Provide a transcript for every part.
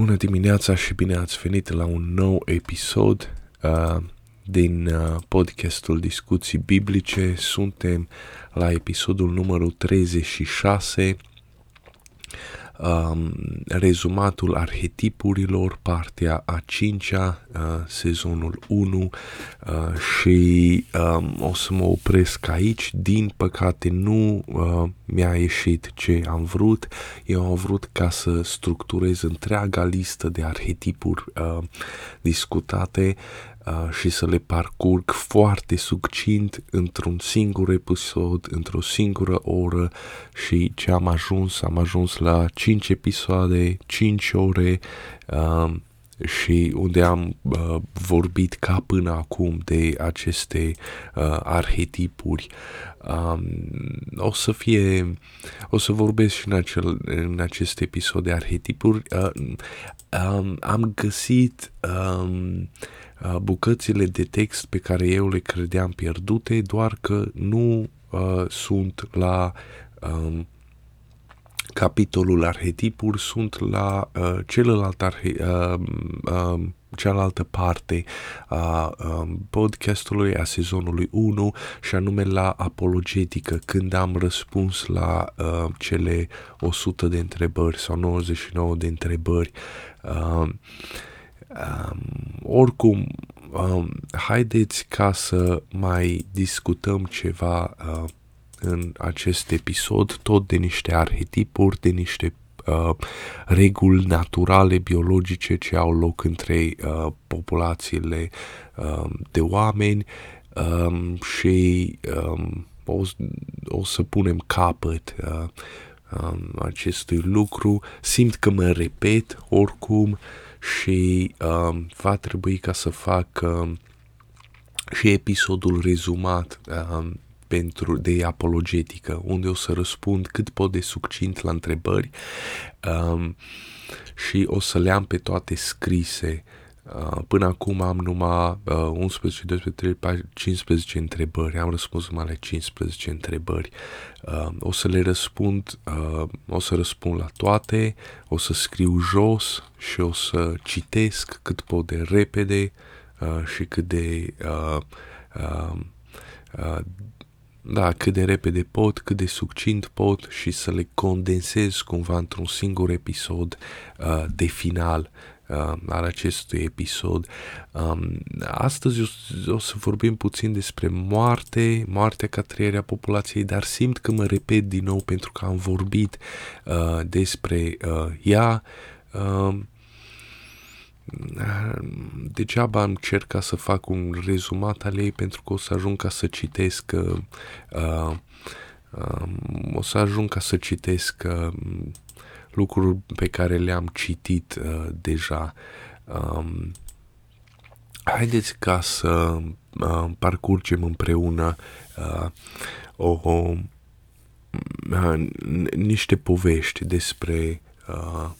Bună dimineața și bine ați venit la un nou episod uh, din uh, podcastul Discuții Biblice. Suntem la episodul numărul 36 um, rezumatul arhetipurilor, partea a cincea, uh, sezonul 1 uh, și um, o să mă opresc aici. Din păcate nu uh, mi-a ieșit ce am vrut. Eu am vrut ca să structurez întreaga listă de arhetipuri uh, discutate uh, și să le parcurg foarte succint într-un singur episod, într-o singură oră și ce am ajuns, am ajuns la 5 episoade, 5 ore uh, și unde am uh, vorbit ca până acum de aceste uh, arhetipuri. Um, o să fie, o să vorbesc și în, acel, în acest episod de arhetipuri. Uh, um, am găsit um, uh, bucățile de text pe care eu le credeam pierdute, doar că nu uh, sunt la um, capitolul arhetipuri sunt la uh, celălalt arhe, uh, uh, cealaltă parte a uh, podcastului, a sezonului 1 și anume la apologetică, când am răspuns la uh, cele 100 de întrebări sau 99 de întrebări. Uh, um, oricum, um, haideți ca să mai discutăm ceva uh, în acest episod tot de niște arhetipuri, de niște uh, reguli naturale, biologice ce au loc între uh, populațiile uh, de oameni um, și um, o, o să punem capăt uh, um, acestui lucru. Simt că mă repet oricum și um, va trebui ca să fac um, și episodul rezumat um, pentru de apologetică, unde o să răspund cât pot de succint la întrebări um, și o să le am pe toate scrise. Uh, până acum am numai uh, 11, 12, 13, 15 întrebări, am răspuns numai la 15 întrebări. Uh, o să le răspund, uh, o să răspund la toate, o să scriu jos și o să citesc cât pot de repede uh, și cât de uh, uh, uh, da, cât de repede pot, cât de succint pot și să le condensez cumva într-un singur episod uh, de final uh, al acestui episod. Um, astăzi o, o să vorbim puțin despre moarte, moartea ca trăierea populației, dar simt că mă repet din nou pentru că am vorbit uh, despre uh, ea. Uh, degeaba am încercat să fac un rezumat al ei pentru că o să ajung ca să citesc uh, uh, o să ajung ca să citesc uh, lucruri pe care le-am citit uh, deja. Um, haideți ca să uh, parcurgem împreună uh, o, o, uh, niște povești despre uh,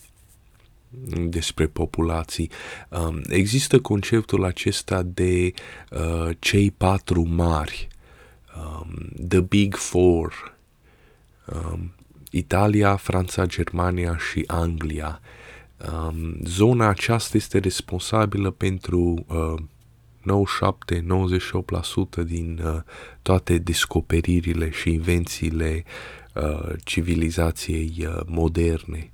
despre populații. Um, există conceptul acesta de uh, cei patru mari, um, The Big Four, um, Italia, Franța, Germania și Anglia. Um, zona aceasta este responsabilă pentru uh, 97-98% din uh, toate descoperirile și invențiile uh, civilizației uh, moderne.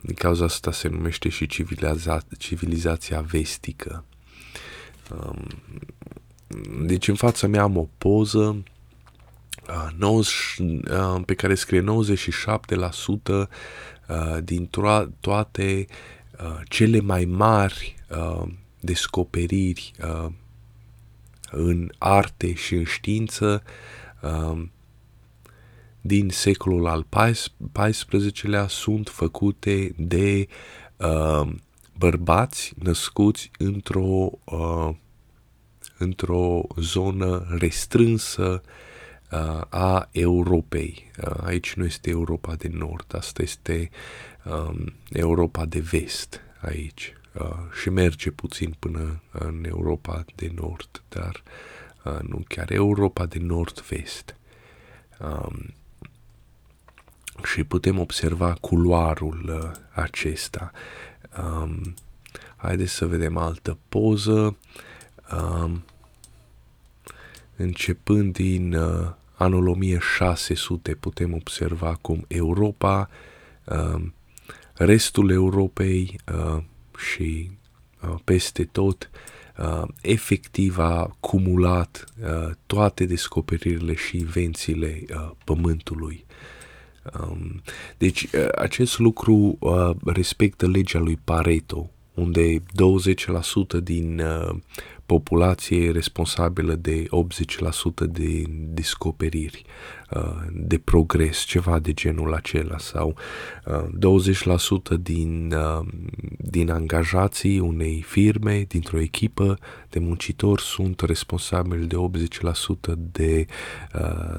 Din cauza asta se numește și civiliza- civilizația vestică. Deci în fața mea am o poză pe care scrie 97% din toate cele mai mari descoperiri în arte și în știință din secolul al XIV-lea sunt făcute de uh, bărbați născuți într-o, uh, într-o zonă restrânsă uh, a Europei. Uh, aici nu este Europa de Nord, asta este um, Europa de Vest aici. Uh, și merge puțin până în Europa de Nord, dar uh, nu chiar Europa de Nord-Vest. Um, și putem observa culoarul uh, acesta. Um, haideți să vedem altă poză. Um, începând din uh, anul 1600 putem observa cum Europa, uh, restul Europei uh, și uh, peste tot uh, efectiv a cumulat uh, toate descoperirile și invențiile uh, Pământului. Um, deci uh, acest lucru uh, respectă legea lui Pareto, unde 20% din uh, populație e responsabilă de 80% de descoperiri, uh, de progres, ceva de genul acela sau 20% uh, din, uh, din angajații unei firme, dintr-o echipă de muncitori sunt responsabili de 80% de,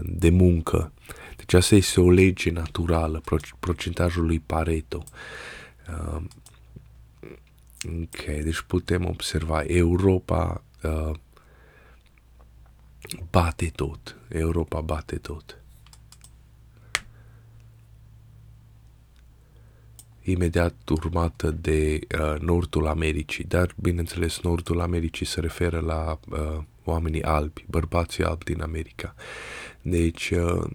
de muncă. Deci asta este o lege naturală, procentajul lui Pareto. Ok, deci putem observa Europa uh, bate tot. Europa bate tot. Imediat urmată de uh, Nordul Americii, dar bineînțeles Nordul Americii se referă la uh, oamenii albi, bărbații albi din America. Deci, uh,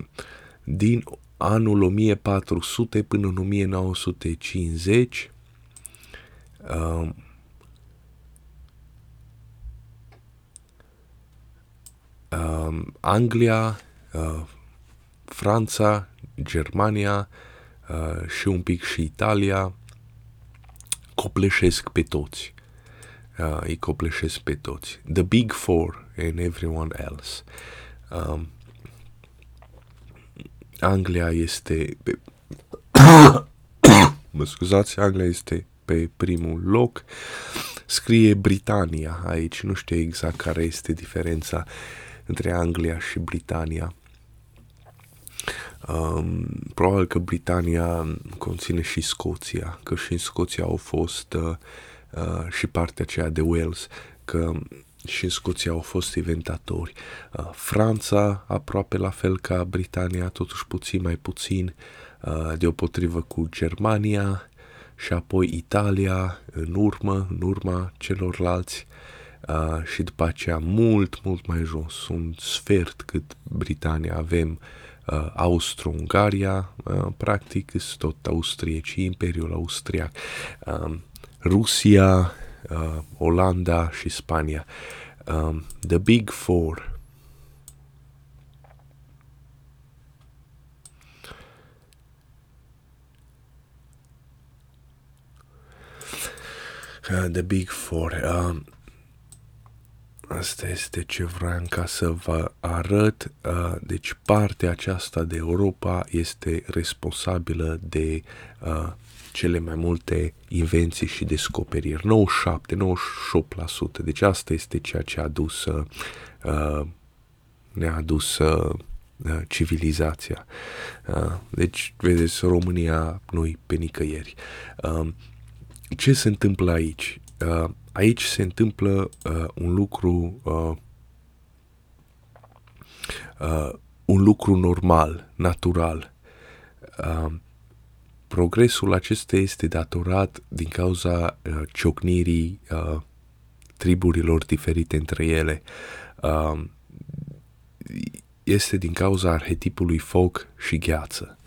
din anul 1400 până în 1950, Uh, uh, Anglia, uh, Franța, Germania uh, și un pic și Italia copleșesc pe toți. Uh, îi copleșesc pe toți. The Big Four and everyone else. Um, Anglia este... mă scuzați, Anglia este pe primul loc. Scrie Britania aici, nu știu exact care este diferența între Anglia și Britania. Um, probabil că Britania conține și Scoția, că și în Scoția au fost uh, uh, și partea aceea de Wales, că și în Scoția au fost inventatori. Uh, Franța, aproape la fel ca Britania, totuși puțin mai puțin, uh, deopotrivă cu Germania, și apoi Italia în urmă, în urma celorlalți uh, și după aceea mult, mult mai jos, un sfert cât Britania avem uh, Austro-Ungaria, uh, practic sunt tot austrieci, Imperiul Austriac, uh, Rusia, uh, Olanda și Spania. Um, the Big Four uh, The Big Four. Uh, asta este ce vreau ca să vă arăt. Uh, deci partea aceasta de Europa este responsabilă de uh, cele mai multe invenții și descoperiri. 97, 98%. Deci asta este ceea ce a adus uh, ne-a adus uh, civilizația. Uh, deci, vedeți, România nu pe nicăieri. Uh, ce se întâmplă aici? Uh, aici se întâmplă uh, un lucru uh, uh, un lucru normal, natural. Uh, progresul acesta este datorat din cauza uh, ciocnirii uh, triburilor diferite între ele. Uh, este din cauza arhetipului foc și gheață.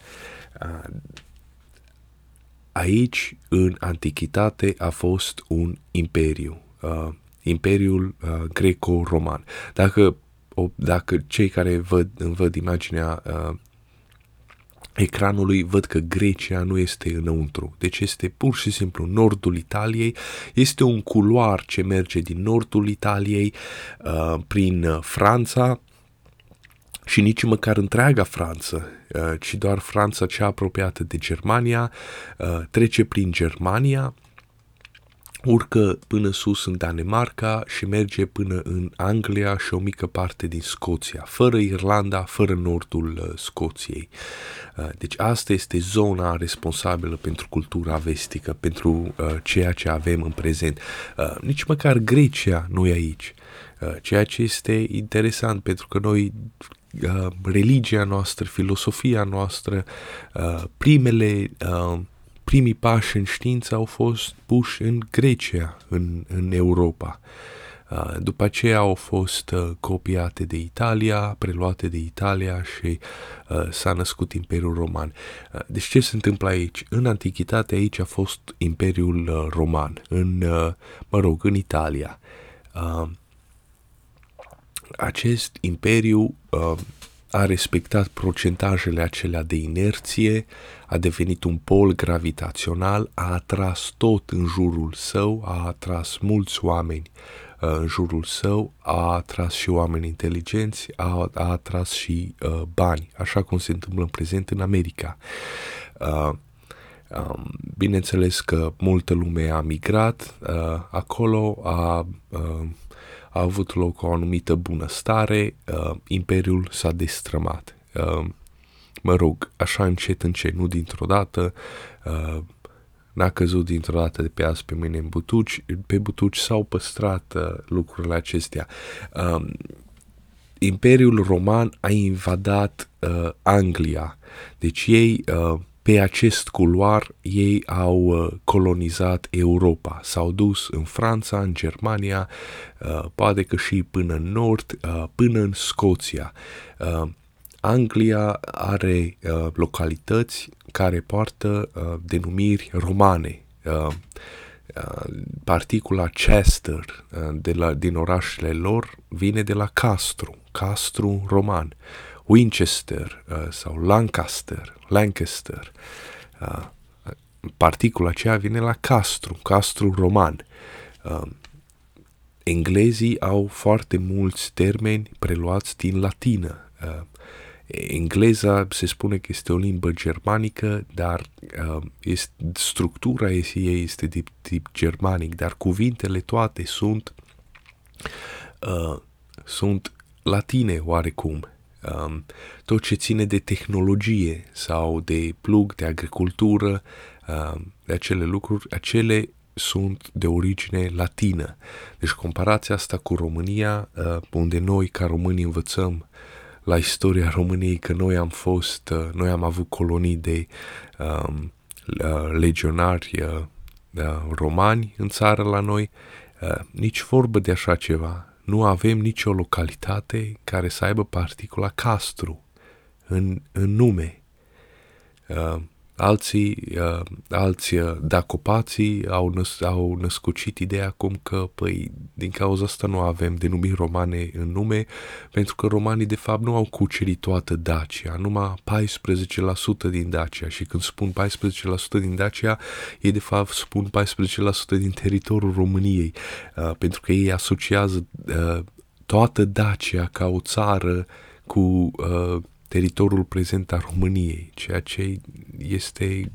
Uh, aici, în antichitate, a fost un imperiu, uh, imperiul uh, greco-roman. Dacă, o, dacă cei care văd, văd imaginea uh, ecranului văd că Grecia nu este înăuntru. Deci este pur și simplu nordul Italiei. Este un culoar ce merge din nordul Italiei uh, prin Franța, și nici măcar întreaga Franță, uh, ci doar Franța cea apropiată de Germania, uh, trece prin Germania, urcă până sus în Danemarca și merge până în Anglia și o mică parte din Scoția, fără Irlanda, fără nordul uh, Scoției. Deci asta este zona responsabilă pentru cultura vestică, pentru ceea ce avem în prezent. Nici măcar Grecia nu e aici. Ceea ce este interesant pentru că noi religia noastră, filosofia noastră, uh, primele uh, primii pași în știință au fost puși în Grecia, în, în Europa. Uh, după aceea au fost uh, copiate de Italia, preluate de Italia și uh, s-a născut Imperiul Roman. Deci ce se întâmplă aici? În Antichitate aici a fost Imperiul Roman, în, mă rog, în Italia. Acest imperiu a respectat procentajele acelea de inerție, a devenit un pol gravitațional, a atras tot în jurul său, a atras mulți oameni uh, în jurul său, a atras și oameni inteligenți, a, a atras și uh, bani, așa cum se întâmplă în prezent în America. Uh, um, bineînțeles că multă lume a migrat uh, acolo, a uh, a avut loc o anumită bunăstare, uh, imperiul s-a destrămat. Uh, mă rog, așa încet, încet, nu dintr-o dată, uh, n-a căzut dintr-o dată de pe azi pe mâine în butuci, pe butuci s-au păstrat uh, lucrurile acestea. Uh, Imperiul Roman a invadat uh, Anglia, deci ei uh, pe acest culoar ei au uh, colonizat Europa, s-au dus în Franța, în Germania, uh, poate că și până în nord, uh, până în Scoția. Anglia are localități care poartă denumiri romane. Particula Chester de la, din orașele lor vine de la Castru, Castru roman. Winchester uh, sau Lancaster, Lancaster. Uh, particula aceea vine la castru, castru roman. Uh, englezii au foarte mulți termeni preluați din latină. Uh, engleza se spune că este o limbă germanică, dar uh, este, structura ei este de tip germanic, dar cuvintele toate sunt uh, sunt latine oarecum um, tot ce ține de tehnologie sau de plug, de agricultură, um, de acele lucruri, acele sunt de origine latină. Deci comparația asta cu România, uh, unde noi ca români învățăm la istoria României că noi am fost, uh, noi am avut colonii de um, uh, legionari uh, uh, romani în țară la noi, uh, nici vorbă de așa ceva nu avem nicio localitate care să aibă particula castru în, în nume. Uh, alții, uh, alți uh, dacopații au, năs- au născucit ideea acum că, păi, din cauza asta nu avem denumiri romane în nume, pentru că romanii, de fapt, nu au cucerit toată Dacia, numai 14% din Dacia. Și când spun 14% din Dacia, ei, de fapt, spun 14% din teritoriul României, uh, pentru că ei asociază uh, toată Dacia ca o țară cu uh, teritoriul prezent al României, ceea ce este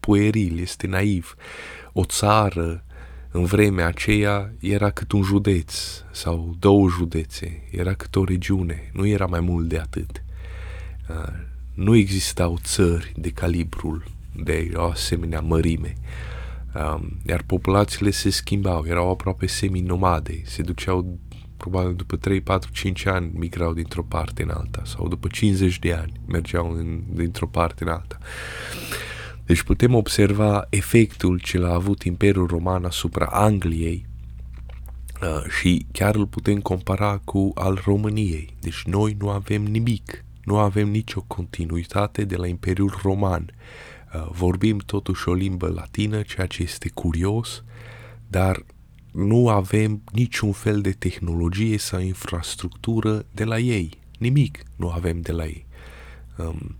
pueril, este naiv. O țară în vremea aceea era cât un județ sau două județe, era cât o regiune, nu era mai mult de atât. Uh, nu existau țări de calibrul de o asemenea mărime. Um, iar populațiile se schimbau, erau aproape semi-nomade, se duceau probabil după 3, 4, 5 ani migrau dintr-o parte în alta sau după 50 de ani mergeau în, dintr-o parte în alta. Deci putem observa efectul ce l-a avut Imperiul Roman asupra Angliei uh, și chiar îl putem compara cu al României. Deci noi nu avem nimic, nu avem nicio continuitate de la Imperiul Roman. Uh, vorbim totuși o limbă latină, ceea ce este curios, dar nu avem niciun fel de tehnologie sau infrastructură de la ei. Nimic nu avem de la ei. Um,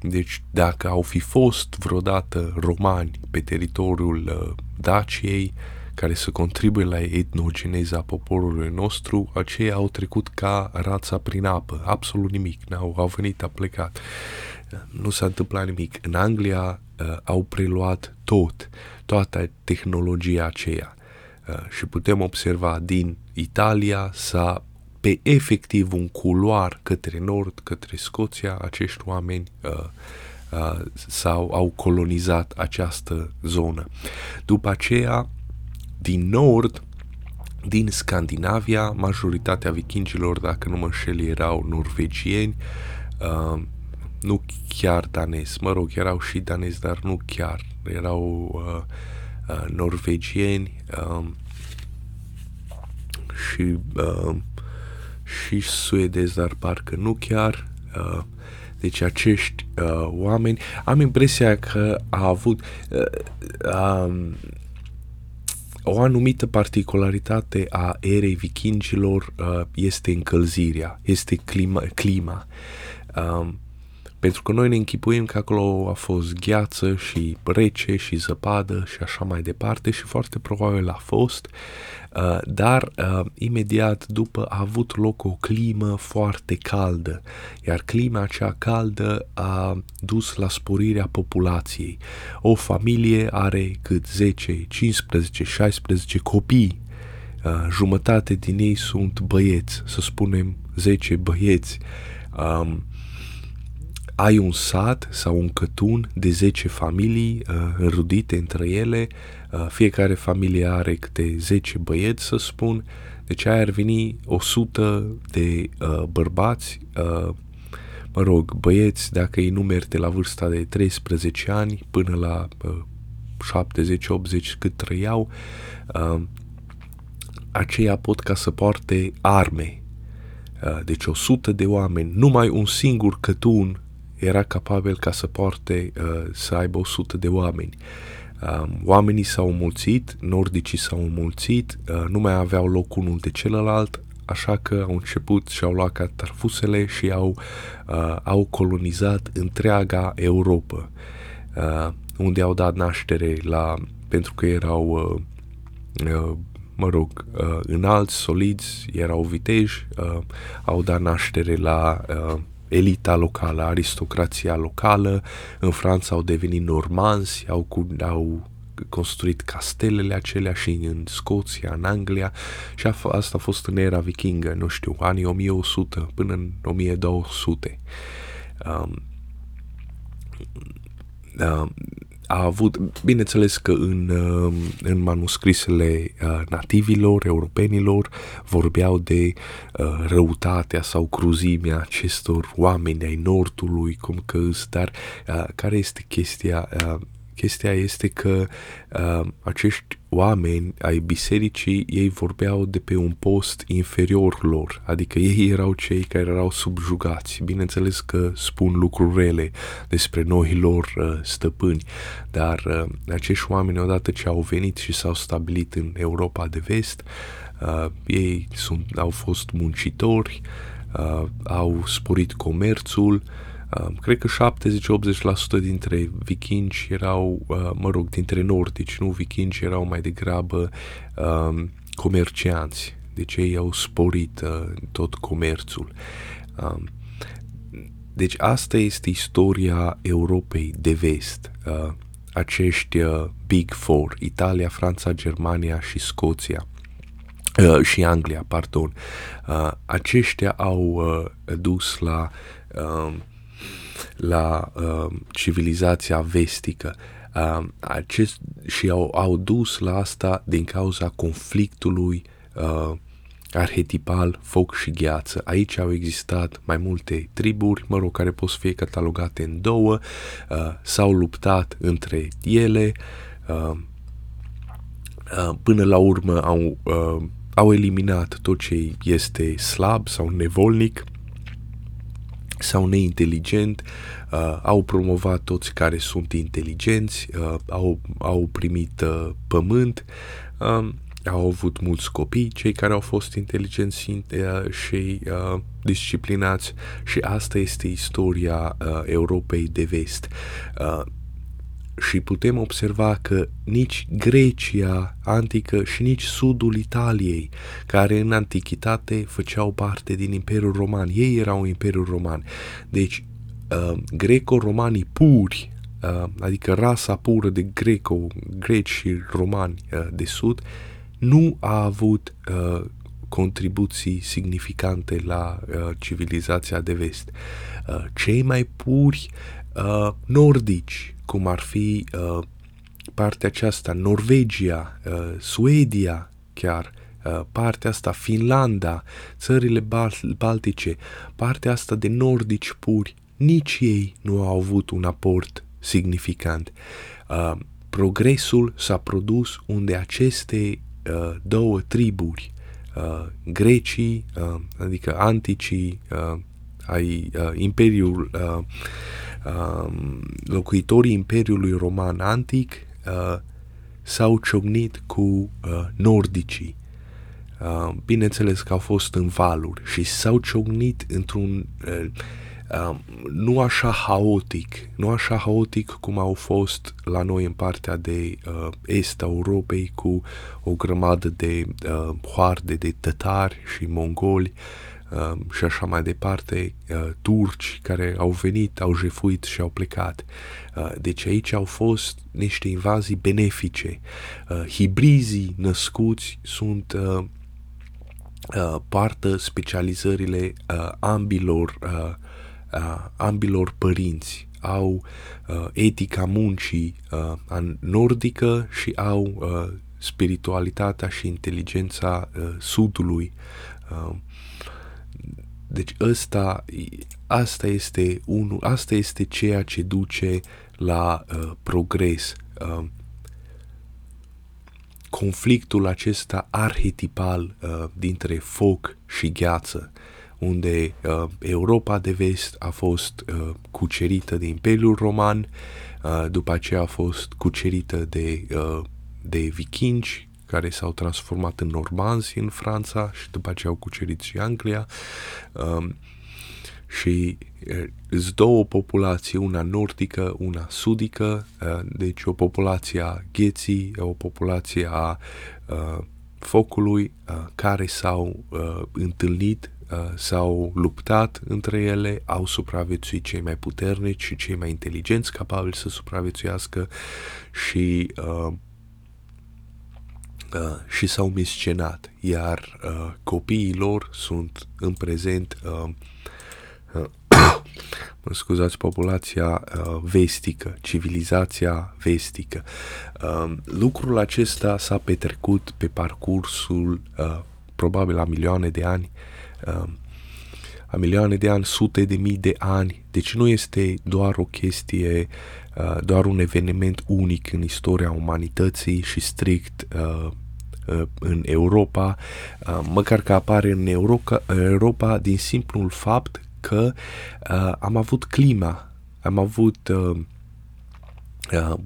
deci dacă au fi fost vreodată romani pe teritoriul uh, Daciei care să contribuie la etnogeneza poporului nostru, aceia au trecut ca rața prin apă, absolut nimic, n-au au venit, a plecat. Nu s-a întâmplat nimic. În Anglia uh, au preluat tot, toată tehnologia aceea. Uh, și putem observa din Italia s-a pe efectiv un culoar către nord, către Scoția, acești oameni uh, uh, sau au colonizat această zonă. După aceea, din nord, din Scandinavia, majoritatea vikingilor, dacă nu mă înșel, erau norvegieni, uh, nu chiar danezi, mă rog, erau și danezi, dar nu chiar, erau uh, uh, norvegieni uh, și, uh, și suedezi, dar parcă nu chiar. Uh, deci acești uh, oameni, am impresia că a avut uh, um, o anumită particularitate a erei vikingilor uh, este încălzirea, este clima. clima. Um, pentru că noi ne închipuim că acolo a fost gheață și rece și zăpadă și așa mai departe și foarte probabil a fost, uh, dar uh, imediat după a avut loc o climă foarte caldă, iar clima acea caldă a dus la sporirea populației. O familie are cât 10, 15, 16 copii, uh, jumătate din ei sunt băieți, să spunem 10 băieți. Um, ai un sat sau un cătun de 10 familii uh, înrudite între ele, uh, fiecare familie are câte 10 băieți, să spun, deci ai ar veni 100 de uh, bărbați, uh, mă rog, băieți, dacă îi numeri de la vârsta de 13 ani până la uh, 70-80 cât trăiau, uh, aceia pot ca să poarte arme. Uh, deci 100 de oameni, numai un singur cătun era capabil ca să poarte, uh, să aibă 100 de oameni. Uh, oamenii s-au mulțit, nordicii s-au mulțit, uh, nu mai aveau loc unul de celălalt, așa că au început și au luat catarfusele și au, uh, au colonizat întreaga Europa, uh, unde au dat naștere la, pentru că erau, uh, uh, mă rog, uh, înalți, soliți, erau viteji, uh, au dat naștere la uh, elita locală, aristocrația locală. În Franța au devenit normanzi, au, au construit castelele acelea și în Scoția, în Anglia și a, asta a fost în era vikingă, nu știu, anii 1100 până în 1200. Um, um, a avut, bineînțeles că în, um, în manuscrisele uh, nativilor, europenilor, vorbeau de uh, răutatea sau cruzimea acestor oameni ai nordului, cum că dar uh, care este chestia Chestia este că uh, acești oameni ai bisericii, ei vorbeau de pe un post inferior lor, adică ei erau cei care erau subjugați. Bineînțeles că spun lucruri rele despre noi lor uh, stăpâni, dar uh, acești oameni odată ce au venit și s-au stabilit în Europa de vest, uh, ei sunt, au fost muncitori, uh, au sporit comerțul, uh, cred că 70-80% dintre vikingi erau, uh, mă rog, dintre nordici, nu vikingi, erau mai degrabă um, comercianți. Deci ei au sporit uh, tot comerțul. Um, deci asta este istoria Europei de vest. Uh, acești uh, Big Four, Italia, Franța, Germania și Scoția. Uh, și Anglia, pardon. Uh, aceștia au uh, dus la uh, la uh, civilizația vestică uh, acest, și au, au dus la asta din cauza conflictului uh, arhetipal foc și gheață. Aici au existat mai multe triburi, mă rog, care pot fi catalogate în două, uh, s-au luptat între ele, uh, uh, până la urmă au, uh, au eliminat tot ce este slab sau nevolnic sau neinteligent, uh, au promovat toți care sunt inteligenți, uh, au, au primit uh, pământ, uh, au avut mulți copii, cei care au fost inteligenți uh, și uh, disciplinați și asta este istoria uh, Europei de vest. Uh, și putem observa că nici Grecia antică și nici sudul Italiei, care în antichitate făceau parte din Imperiul Roman, ei erau Imperiul Roman. Deci, uh, greco-romanii puri, uh, adică rasa pură de greco, greci și romani uh, de sud, nu a avut uh, contribuții significante la uh, civilizația de vest. Uh, cei mai puri uh, nordici, cum ar fi uh, partea aceasta, Norvegia, uh, Suedia chiar, uh, partea asta, Finlanda, țările Bal- Baltice, partea asta de nordici puri, nici ei nu au avut un aport significant. Uh, progresul s-a produs unde aceste uh, două triburi, uh, grecii, uh, adică anticii, uh, ai uh, imperiul, uh, uh, locuitorii Imperiului Roman Antic, uh, s-au ciocnit cu uh, nordicii. Uh, bineînțeles că au fost în valuri și s-au ciocnit într-un uh, uh, nu așa haotic, nu așa haotic cum au fost la noi în partea de uh, est a Europei cu o grămadă de uh, hoarde de tătari și mongoli uh, și așa mai departe, uh, turci care au venit, au jefuit și au plecat. Uh, deci aici au fost niște invazii benefice. Uh, hibrizii născuți sunt uh, uh, partă specializările uh, ambilor uh, uh, ambilor părinți au uh, etica muncii uh, nordică și au uh, spiritualitatea și inteligența uh, sudului. Uh, deci ăsta, asta este unul, asta este ceea ce duce la uh, progres. Uh, conflictul acesta arhetipal uh, dintre foc și gheață. Uh, unde uh, Europa de vest a fost uh, cucerită de Imperiul Roman, uh, după aceea a fost cucerită de, uh, de vikingi, care s-au transformat în normanzi în Franța și după aceea au cucerit și Anglia. Um, și uh, sunt două populații, una nordică, una sudică, uh, deci o populație a gheții, o populație a uh, focului, uh, care s-au uh, întâlnit Uh, s-au luptat între ele, au supraviețuit cei mai puternici și cei mai inteligenți capabili să supraviețuiască și uh, uh, și s-au miscenat, iar uh, copiii lor sunt în prezent uh, uh, mă scuzați, populația uh, vestică, civilizația vestică. Uh, lucrul acesta s-a petrecut pe parcursul uh, probabil a milioane de ani uh, Um, a milioane de ani, sute de mii de ani. Deci nu este doar o chestie, uh, doar un eveniment unic în istoria umanității și strict uh, uh, în Europa, măcar că apare în Europa, Europa din simplul fapt că am avut clima, am avut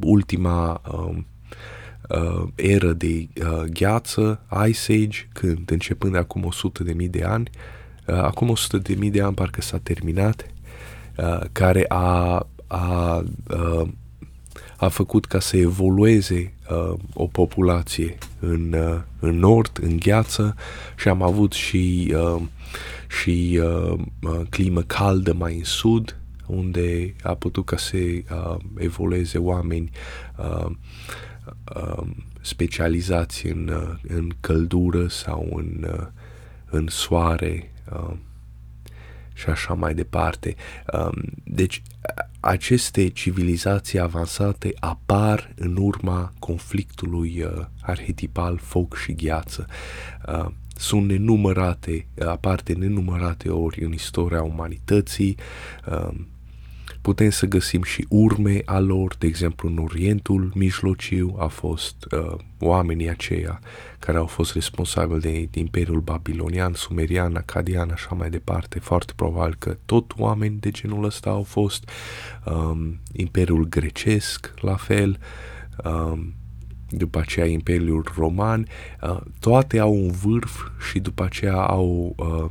ultima um, uh, eră de uh, gheață, Ice Age, când începând de acum 100 de mii de ani, uh, acum 100 de mii de ani parcă s-a terminat, uh, care a, a, uh, a făcut ca să evolueze uh, o populație în, uh, în nord, în gheață și am avut și, uh, și uh, uh, climă caldă mai în sud, unde a putut ca să uh, evolueze oameni uh, Um, specializați în, uh, în căldură sau în, uh, în soare um, și așa mai departe. Um, deci aceste civilizații avansate apar în urma conflictului uh, arhetipal foc și gheață. Sunt nenumărate, apar de nenumărate ori în istoria umanității, putem să găsim și urme a lor, de exemplu în Orientul Mijlociu a fost uh, oamenii aceia care au fost responsabili de, de Imperiul Babilonian, Sumerian, Acadian, așa mai departe. Foarte probabil că tot oameni de genul ăsta au fost. Um, Imperiul Grecesc, la fel. Um, după aceea Imperiul Roman, uh, toate au un vârf și după aceea au uh, Uh,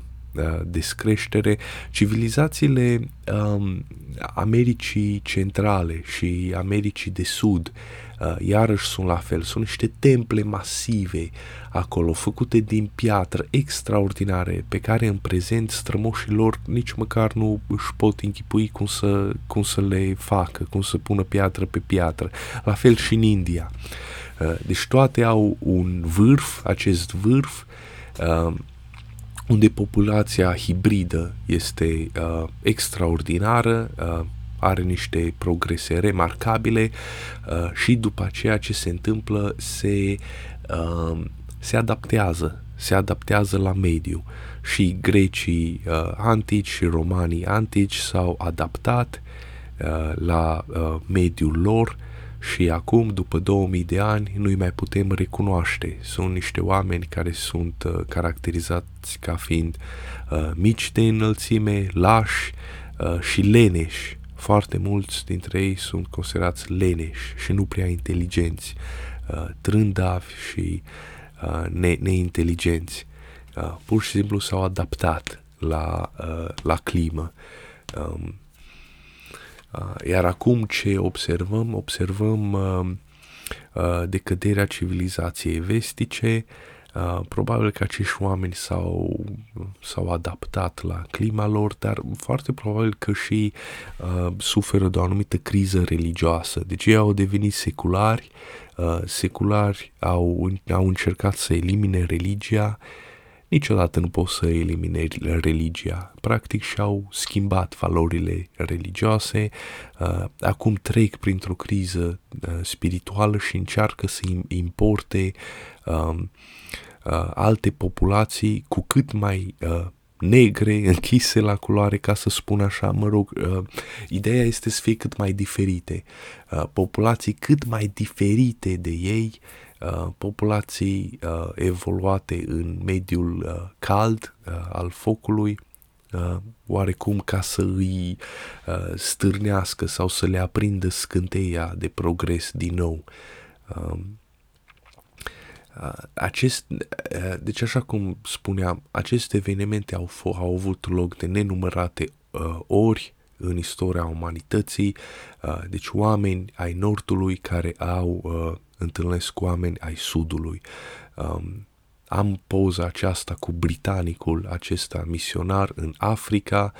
descreștere, civilizațiile um, Americii Centrale și Americii de Sud uh, iarăși sunt la fel, sunt niște temple masive acolo, făcute din piatră, extraordinare, pe care în prezent strămoșii lor nici măcar nu își pot închipui cum să, cum să le facă, cum să pună piatră pe piatră. La fel și în India. Uh, deci toate au un vârf, acest vârf uh, unde populația hibridă este uh, extraordinară, uh, are niște progrese remarcabile uh, și după aceea ce se întâmplă se, uh, se adaptează se adaptează la mediu. Și grecii uh, antici și romanii antici s-au adaptat uh, la uh, mediul lor și acum, după 2000 de ani, nu-i mai putem recunoaște. Sunt niște oameni care sunt uh, caracterizați ca fiind uh, mici de înălțime, lași uh, și leneși. Foarte mulți dintre ei sunt considerați leneși și nu prea inteligenți, uh, trândavi și uh, ne- neinteligenți. Uh, pur și simplu s-au adaptat la, uh, la climă. Um, uh, iar acum ce observăm? Observăm uh, uh, decăderea civilizației vestice, Uh, probabil că acești oameni s-au, s-au adaptat la clima lor, dar foarte probabil că și uh, suferă de o anumită criză religioasă. Deci ei au devenit seculari, uh, seculari au, au încercat să elimine religia, niciodată nu pot să elimine religia. Practic și-au schimbat valorile religioase, uh, acum trec printr-o criză uh, spirituală și încearcă să importe uh, uh, alte populații cu cât mai uh, negre, închise la culoare, ca să spun așa, mă rog, uh, ideea este să fie cât mai diferite. Uh, populații cât mai diferite de ei, uh, populații uh, evoluate în mediul uh, cald uh, al focului, uh, oarecum ca să îi uh, stârnească sau să le aprindă scânteia de progres din nou. Uh, acest, deci așa cum spuneam, aceste evenimente au, f- au avut loc de nenumărate uh, ori în istoria umanității, uh, deci oameni ai nordului care au uh, întâlnesc cu oameni ai sudului. Um, am poza aceasta cu britanicul acesta misionar în Africa,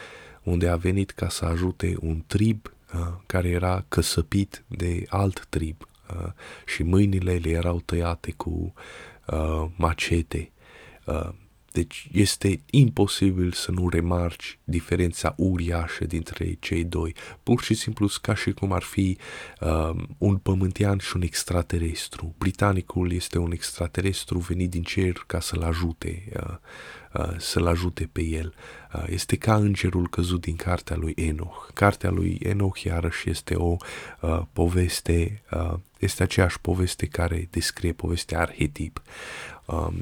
unde a venit ca să ajute un trib uh, care era căsăpit de alt trib uh, și mâinile le erau tăiate cu uh, macete. Uh, deci este imposibil să nu remarci diferența uriașă dintre cei doi. Pur și simplu ca și cum ar fi uh, un pământean și un extraterestru. Britanicul este un extraterestru venit din cer ca să-l ajute, uh, uh, să-l ajute pe el. Uh, este ca îngerul căzut din cartea lui Enoch. Cartea lui Enoch iarăși este o uh, poveste, uh, este aceeași poveste care descrie povestea arhetip. Um,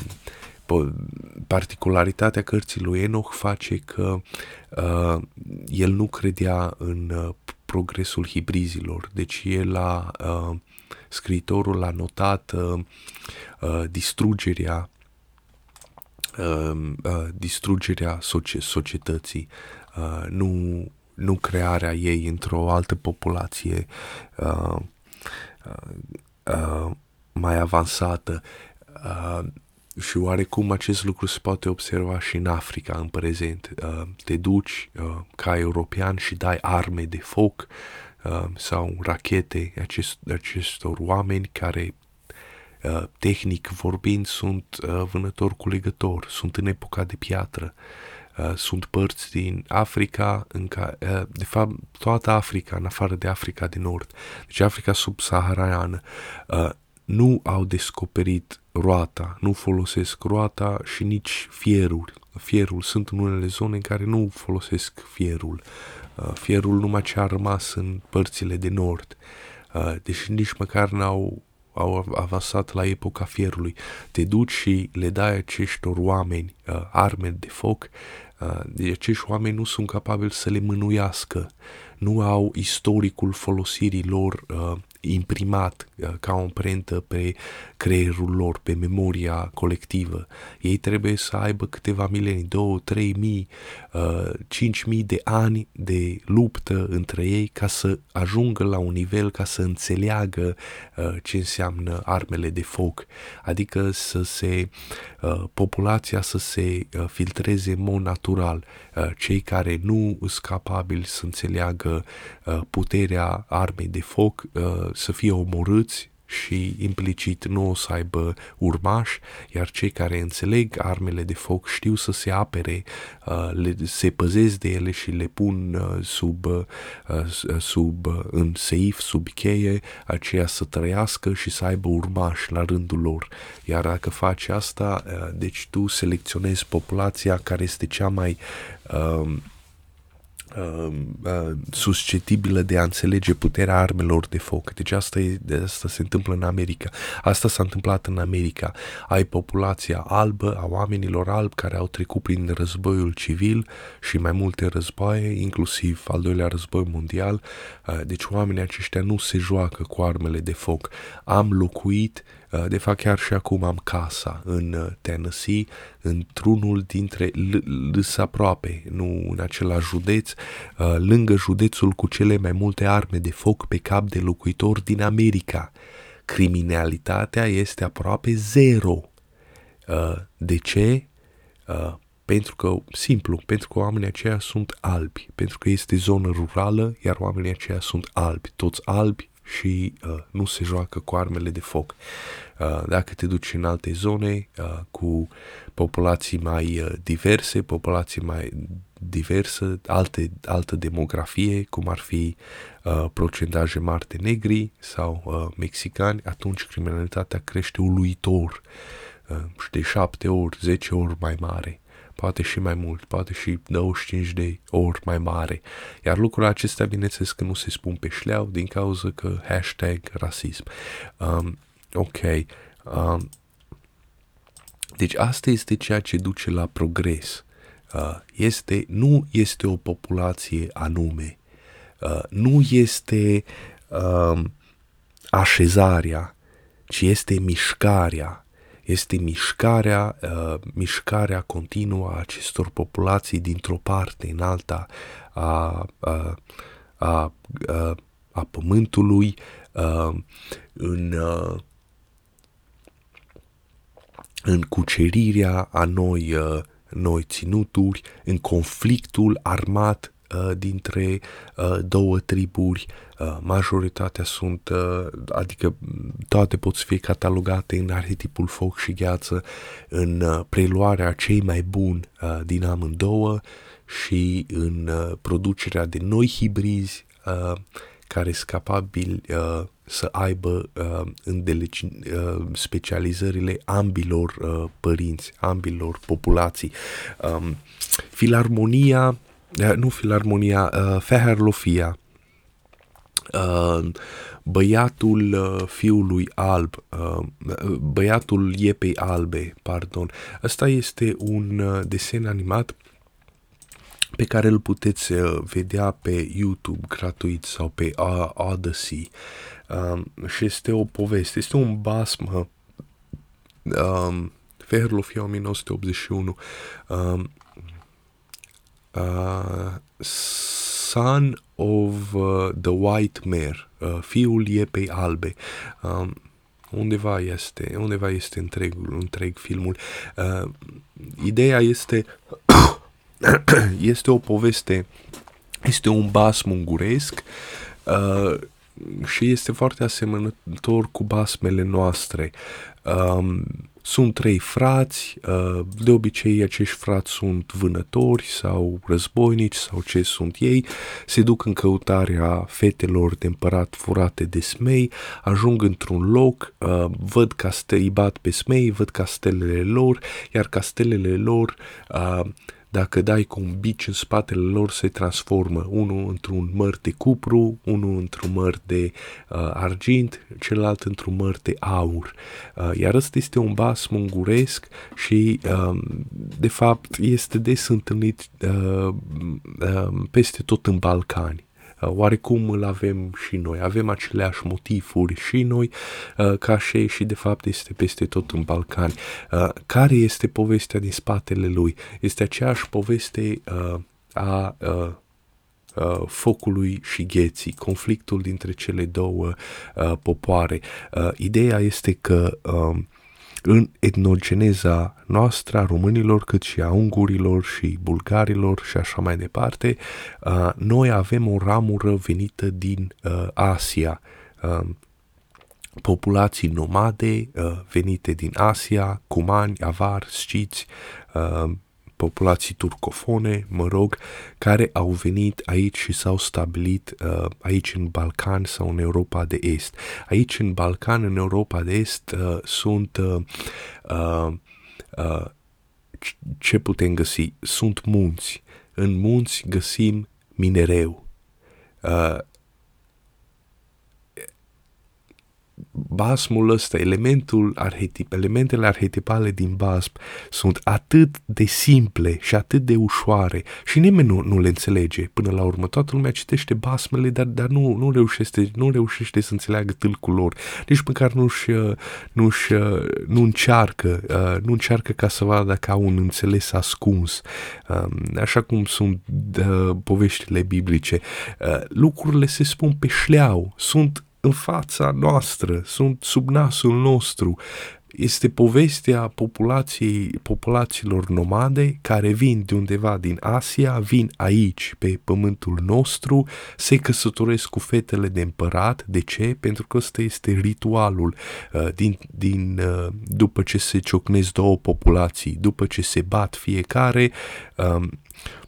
particularitatea cărții lui Enoch face că uh, el nu credea în uh, progresul hibrizilor, deci el a, uh, scriitorul a notat uh, uh, distrugerea uh, uh, distrugerea soci- societății, uh, nu, nu crearea ei într-o altă populație uh, uh, uh, mai avansată. Uh, și oarecum acest lucru se poate observa și în Africa în prezent. Uh, te duci uh, ca european și dai arme de foc uh, sau rachete acest, acestor oameni care tehnic vorbind sunt vânători cu legător, sunt în epoca de piatră. sunt părți din Africa, în ca, de fapt toată Africa, în afară de Africa de Nord, deci Africa subsahariană, nu au descoperit roata, nu folosesc roata și nici fierul. Fierul sunt în unele zone în care nu folosesc fierul. Uh, fierul numai ce a rămas în părțile de nord. Uh, deși nici măcar n-au au avansat la epoca fierului. Te duci și le dai aceștor oameni uh, arme de foc, uh, deci acești oameni nu sunt capabili să le mânuiască, nu au istoricul folosirii lor uh, imprimat uh, ca o amprentă pe creierul lor, pe memoria colectivă. Ei trebuie să aibă câteva milenii, două, trei mii, uh, cinci mii de ani de luptă între ei ca să ajungă la un nivel ca să înțeleagă uh, ce înseamnă armele de foc, adică să se populația să se filtreze în mod natural. Cei care nu sunt capabili să înțeleagă puterea armei de foc să fie omorâți și implicit nu o să aibă urmași, iar cei care înțeleg armele de foc știu să se apere, uh, le, se păzesc de ele și le pun uh, sub, uh, sub, în seif, sub cheie, aceea să trăiască și să aibă urmași la rândul lor. Iar dacă faci asta, deci tu selecționezi populația care este cea mai uh, uh, uh, susceptibilă de a înțelege puterea armelor de foc. Deci asta, e, de asta se întâmplă în America. Asta s-a întâmplat în America. Ai populația albă a oamenilor albi care au trecut prin războiul civil și mai multe războaie, inclusiv al doilea război mondial. Uh, deci oamenii aceștia nu se joacă cu armele de foc. Am locuit Uh, de fapt, chiar și acum am casa în uh, Tennessee, într-unul dintre lâs aproape, nu în același județ, uh, lângă județul cu cele mai multe arme de foc pe cap de locuitor din America. Criminalitatea este aproape zero. De ce? pentru că, simplu, pentru că oamenii aceia sunt albi, pentru că este zonă rurală, iar oamenii aceia sunt albi, toți albi și uh, nu se joacă cu armele de foc. Uh, dacă te duci în alte zone uh, cu populații mai uh, diverse, populații mai diverse, alte, altă demografie, cum ar fi uh, procentaje mari de negri sau uh, mexicani, atunci criminalitatea crește uluitor uh, și de șapte ori, zece ori mai mare poate și mai mult, poate și 25 de ori mai mare. Iar lucrurile acestea, bineînțeles că nu se spun pe șleau din cauza că hashtag rasism. Um, ok. Um, deci asta este ceea ce duce la progres. Uh, este, nu este o populație anume. Uh, nu este uh, așezarea, ci este mișcarea este mișcarea, uh, mișcarea continuă a acestor populații dintr-o parte în alta a, a, a, a, a pământului uh, în, uh, în cucerirea a noi, uh, noi ținuturi, în conflictul armat Uh, dintre uh, două triburi, uh, majoritatea sunt, adică toate pot fi catalogate în arhetipul foc și gheață, în preluarea cei mai buni din amândouă și în producerea de noi hibrizi care sunt capabili uh, să aibă uh, îndelegi, uh, specializările ambilor uh, părinți, ambilor populații. Um, filarmonia Eh, nu Filarmonia, uh, Feherlofia, uh, băiatul uh, fiului alb, uh, băiatul iepei albe, pardon. Asta este un uh, desen animat pe care îl puteți uh, vedea pe YouTube gratuit sau pe uh, Odyssey. Uh, și este o poveste, este un basm uh, Feherlofia 1981 uh, uh, Son of uh, the White Mare, uh, fiul iepei albe. Uh, undeva este, undeva este întreg, întreg filmul. Uh, ideea este, este o poveste, este un bas munguresc uh, și este foarte asemănător cu basmele noastre. Um, sunt trei frați, uh, de obicei acești frați sunt vânători sau războinici sau ce sunt ei, se duc în căutarea fetelor de împărat furate de smei, ajung într-un loc, uh, văd castelii, bat pe smei, văd castelele lor, iar castelele lor uh, dacă dai cu un bici în spatele lor, se transformă unul într-un măr de cupru, unul într-un măr de uh, argint, celălalt într-un măr de aur. Uh, iar ăsta este un bas munguresc și, uh, de fapt, este des întâlnit uh, uh, peste tot în Balcani. Uh, oarecum îl avem și noi. Avem aceleași motivuri și noi, uh, ca și și de fapt este peste tot în Balcani. Uh, care este povestea din spatele lui? Este aceeași poveste a focului și gheții, conflictul dintre cele două uh, popoare. Uh, ideea este că uh, în etnogeneza noastră a românilor, cât și a ungurilor și bulgarilor și așa mai departe, uh, noi avem o ramură venită din uh, Asia. Uh, populații nomade uh, venite din Asia, cumani, avar, sciți, uh, populații turcofone, mă rog, care au venit aici și s-au stabilit uh, aici în Balcan sau în Europa de Est. Aici în Balcan, în Europa de Est, uh, sunt uh, uh, uh, ce putem găsi? Sunt munți. În munți găsim minereu. Uh, basmul ăsta, elementul arhetip, elementele arhetipale din basm sunt atât de simple și atât de ușoare și nimeni nu, nu le înțelege. Până la urmă, toată lumea citește basmele, dar, dar nu, nu, reușește, nu reușește să înțeleagă tâlcul lor. Nici măcar nu-și, nu-și, nu încearcă, nu încearcă ca să vadă dacă au un înțeles ascuns. Așa cum sunt poveștile biblice. Lucrurile se spun pe șleau, sunt în fața noastră, sunt sub nasul nostru. Este povestea populației, populațiilor nomade care vin de undeva din Asia, vin aici, pe pământul nostru, se căsătoresc cu fetele de împărat. De ce? Pentru că ăsta este ritualul uh, din, din, uh, după ce se ciocnesc două populații, după ce se bat fiecare, um,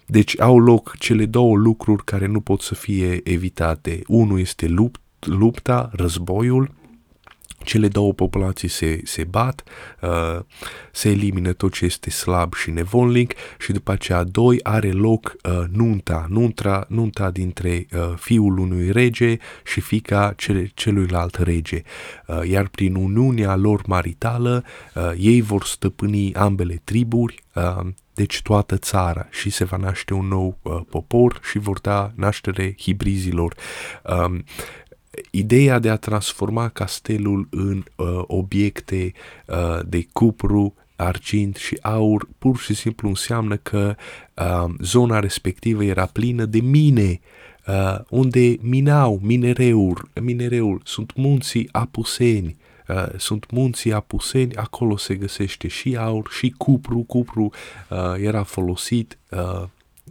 deci au loc cele două lucruri care nu pot să fie evitate. Unul este lupt, lupta, războiul, cele două populații se, se bat, uh, se elimină tot ce este slab și nevolnic și după aceea doi are loc uh, nunta, nunta, nunta dintre uh, fiul unui rege și fica cel, celuilalt rege. Uh, iar prin uniunea lor maritală uh, ei vor stăpâni ambele triburi, uh, deci toată țara și se va naște un nou uh, popor și vor da naștere hibrizilor. Um, ideea de a transforma castelul în uh, obiecte uh, de cupru, argint și aur pur și simplu înseamnă că uh, zona respectivă era plină de mine, uh, unde minau minereuri, minereul, sunt munții apuseni, Uh, sunt munții apuseni, acolo se găsește și aur și cupru, cupru uh, era folosit uh,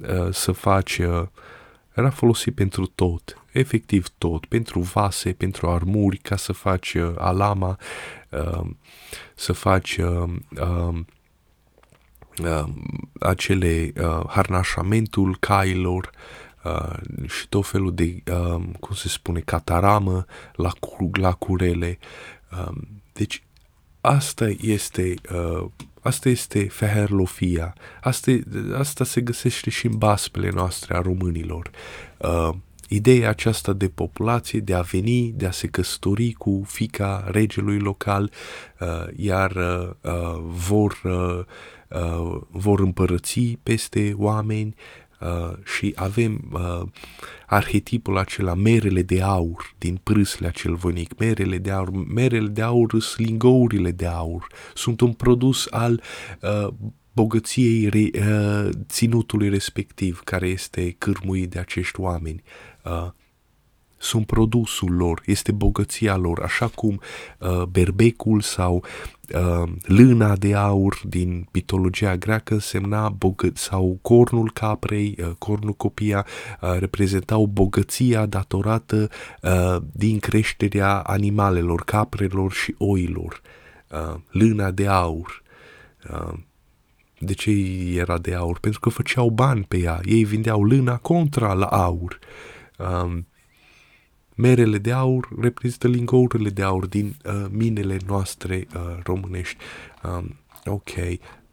uh, să faci, uh, era folosit pentru tot efectiv tot, pentru vase, pentru armuri, ca să faci uh, alama, uh, să faci uh, uh, uh, acele uh, harnașamentul cailor uh, și tot felul de, uh, cum se spune, cataramă la, la curele. Uh, deci asta este uh, Asta este feherlofia. Asta, asta se găsește și în baspele noastre a românilor. Uh, ideea aceasta de populație de a veni, de a se căsători cu fica regelui local, uh, iar uh, uh, vor, uh, uh, vor împărăți peste oameni uh, și avem uh, arhetipul acela, merele de aur din prâsle acel vănic, merele de aur, merele de aur sunt lingourile de aur, sunt un produs al uh, bogăției re, uh, ținutului respectiv care este cârmuit de acești oameni uh, sunt produsul lor, este bogăția lor, așa cum uh, berbecul sau uh, lâna de aur din mitologia greacă însemna bogă- sau cornul caprei, uh, cornul copia, uh, reprezentau bogăția datorată uh, din creșterea animalelor, caprelor și oilor. Uh, lâna de aur. Uh, de ce era de aur? Pentru că făceau bani pe ea. Ei vindeau lâna contra la aur. Uh, Um, merele de aur reprezintă lingourile de aur din uh, minele noastre uh, românești. Um, ok.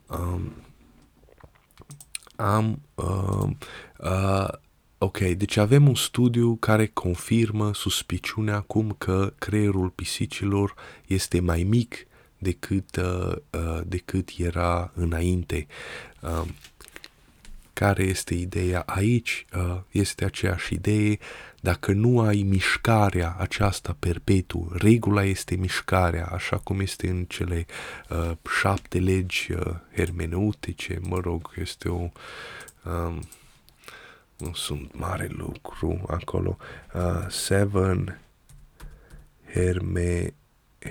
Um, am. Uh, uh, ok, deci avem un studiu care confirmă suspiciunea acum că creierul pisicilor este mai mic decât, uh, uh, decât era înainte. Uh, care este ideea aici? Uh, este aceeași idee, dacă nu ai mișcarea aceasta perpetu, regula este mișcarea, așa cum este în cele uh, șapte legi uh, hermeneutice, mă rog, este o... Um, nu sunt mare lucru acolo. Uh, seven herme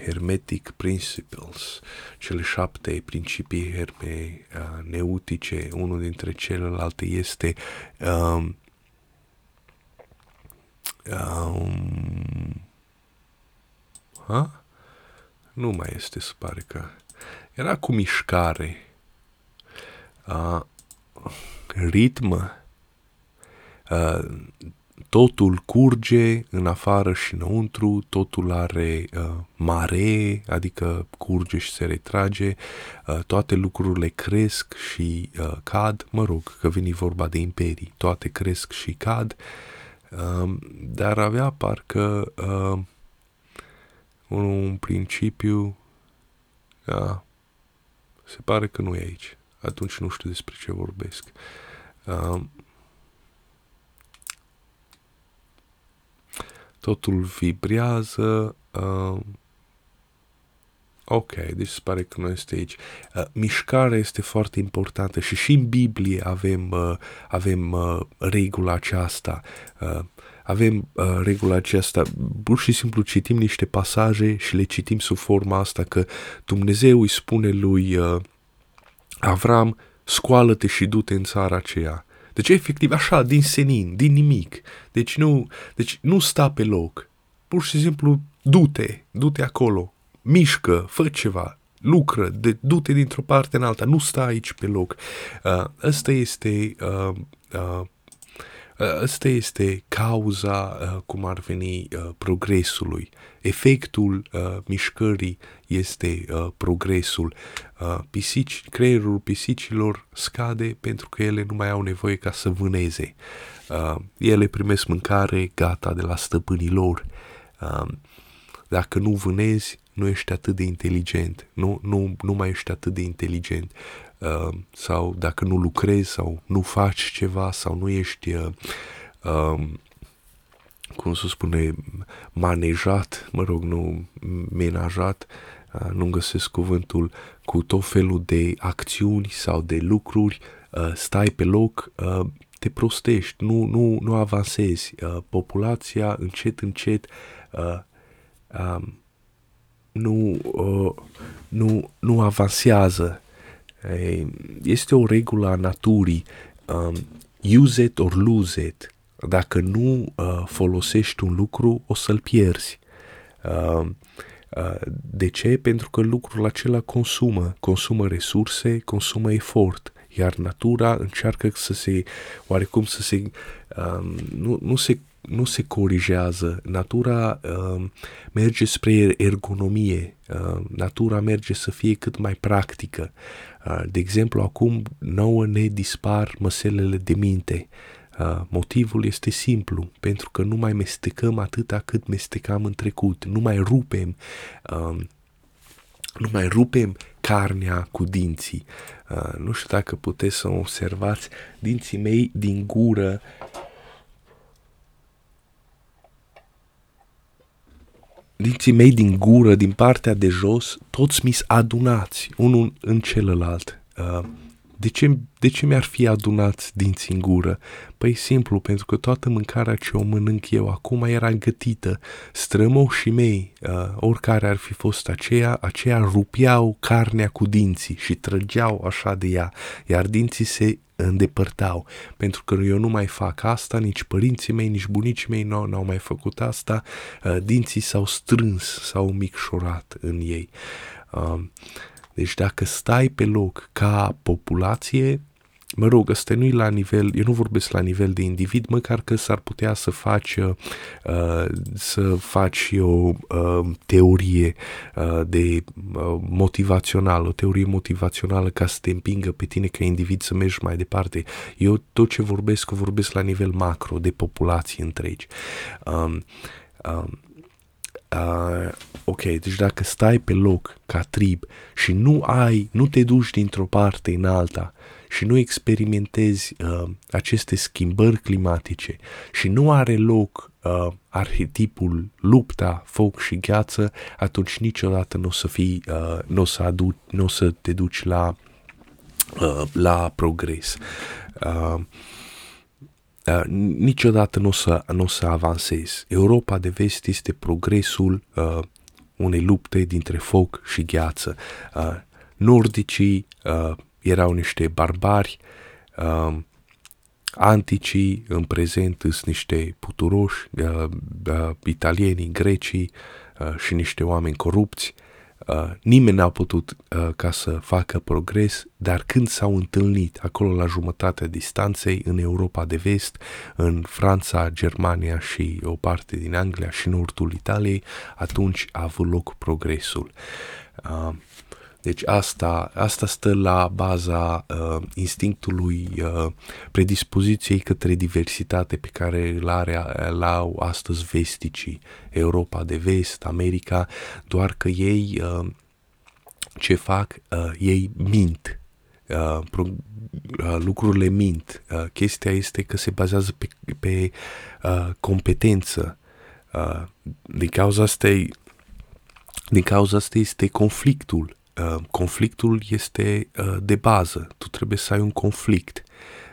Hermetic Principles, cele șapte principii hermeneutice, unul dintre celelalte este um, um, ha? nu mai este, se pare că. Era cu mișcare, uh, ritm, uh, totul curge în afară și înăuntru, totul are uh, mare, adică curge și se retrage, uh, toate lucrurile cresc și uh, cad, mă rog, că vine vorba de imperii, toate cresc și cad, uh, dar avea parcă uh, un principiu, uh, se pare că nu e aici, atunci nu știu despre ce vorbesc. Uh, totul vibrează. Uh, ok, deci se pare că nu este aici. Uh, mișcarea este foarte importantă și și în Biblie avem, uh, avem uh, regula aceasta. Uh, avem uh, regula aceasta, pur și simplu citim niște pasaje și le citim sub forma asta că Dumnezeu îi spune lui uh, Avram, scoală-te și du-te în țara aceea. Deci, efectiv, așa, din senin, din nimic. Deci nu, deci nu sta pe loc. Pur și simplu, du-te, du-te acolo, mișcă, fă ceva, lucră, de, du-te dintr-o parte în alta, nu sta aici pe loc. Uh, asta este uh, uh, Asta este cauza, uh, cum ar veni, uh, progresului. Efectul uh, mișcării este progresul. Pisici, creierul pisicilor scade pentru că ele nu mai au nevoie ca să vâneze. Ele primesc mâncare gata de la stăpânii lor. Dacă nu vânezi, nu ești atât de inteligent, nu, nu, nu mai ești atât de inteligent. Uh, sau dacă nu lucrezi sau nu faci ceva sau nu ești, uh, uh, cum să spune, manejat, mă rog, nu menajat, uh, nu găsesc cuvântul, cu tot felul de acțiuni sau de lucruri, uh, stai pe loc, uh, te prostești, nu, nu, nu avansezi. Uh, populația încet, încet uh, um, nu, uh, nu, nu avansează este o regulă a naturii, um, use it or lose it. Dacă nu uh, folosești un lucru, o să-l pierzi. Uh, uh, de ce? Pentru că lucrul acela consumă, consumă resurse, consumă efort, iar natura încearcă să se, oarecum să se, um, nu, nu se nu se corigează, natura uh, merge spre ergonomie, uh, natura merge să fie cât mai practică. Uh, de exemplu, acum nouă ne dispar măselele de minte. Uh, motivul este simplu, pentru că nu mai mestecăm atâta cât mestecam în trecut, nu mai rupem uh, nu mai rupem carnea cu dinții. Uh, nu știu dacă puteți să observați, dinții mei din gură dinții mei din gură, din partea de jos, toți mi adunați, unul în celălalt. Uh, de ce, de ce mi-ar fi adunat dinții în gură? Păi simplu, pentru că toată mâncarea ce o mănânc eu acum era gătită. Strămoșii mei, uh, oricare ar fi fost aceea, aceea rupeau carnea cu dinții și trăgeau așa de ea, iar dinții se îndepărtau, pentru că eu nu mai fac asta, nici părinții mei, nici bunicii mei nu n-au mai făcut asta, uh, dinții s-au strâns, s-au micșorat în ei. Uh, deci dacă stai pe loc ca populație, mă rog, ăsta nu la nivel, eu nu vorbesc la nivel de individ, măcar că s-ar putea să faci, uh, să faci o uh, teorie uh, de uh, motivațională, o teorie motivațională ca să te împingă pe tine ca individ să mergi mai departe. Eu tot ce vorbesc, vorbesc la nivel macro, de populații întregi. Um, um, Uh, ok, deci dacă stai pe loc ca trib și nu ai, nu te duci dintr-o parte în alta și nu experimentezi uh, aceste schimbări climatice și nu are loc uh, arhetipul lupta, foc și gheață, atunci niciodată nu o să fii, uh, nu o să, adu- nu o să te duci la, uh, la progres. Uh, Uh, niciodată nu o să, n-o să avansezi. Europa de vest este progresul uh, unei lupte dintre foc și gheață. Uh, nordicii uh, erau niște barbari, uh, anticii în prezent sunt niște puturoși, uh, uh, italienii, grecii uh, și niște oameni corupți. Uh, nimeni n-a putut uh, ca să facă progres, dar când s-au întâlnit acolo la jumătatea distanței, în Europa de vest, în Franța, Germania și o parte din Anglia și nordul Italiei, atunci a avut loc progresul. Uh, deci asta, asta stă la baza uh, instinctului uh, predispoziției către diversitate pe care îl are, îl au astăzi vesticii, Europa de vest, America, doar că ei uh, ce fac, uh, ei mint. Uh, pro, uh, lucrurile mint. Uh, chestia este că se bazează pe, pe uh, competență. Uh, din cauza asta din cauza asta este conflictul Uh, conflictul este uh, de bază. Tu trebuie să ai un conflict.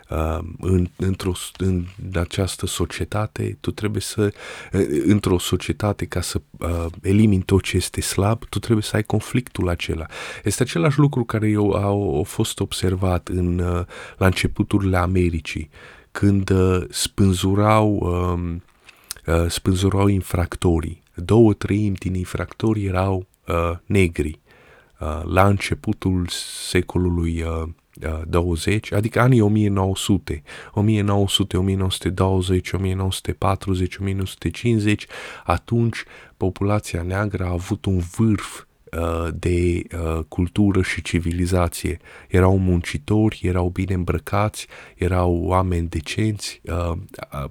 Uh, în, într-o, în această societate, tu trebuie să, uh, într-o societate, ca să uh, elimini tot ce este slab, tu trebuie să ai conflictul acela. Este același lucru care eu au, a fost observat în, uh, la începuturile Americii, când uh, spânzurau, uh, uh, spânzurau infractorii. Două treimi din infractori erau uh, negri Uh, la începutul secolului 20, uh, adică anii 1900, 1900, 1920, 1940, 1950, atunci populația neagră a avut un vârf uh, de cultură și civilizație. Erau muncitori, erau bine îmbrăcați, erau oameni decenți,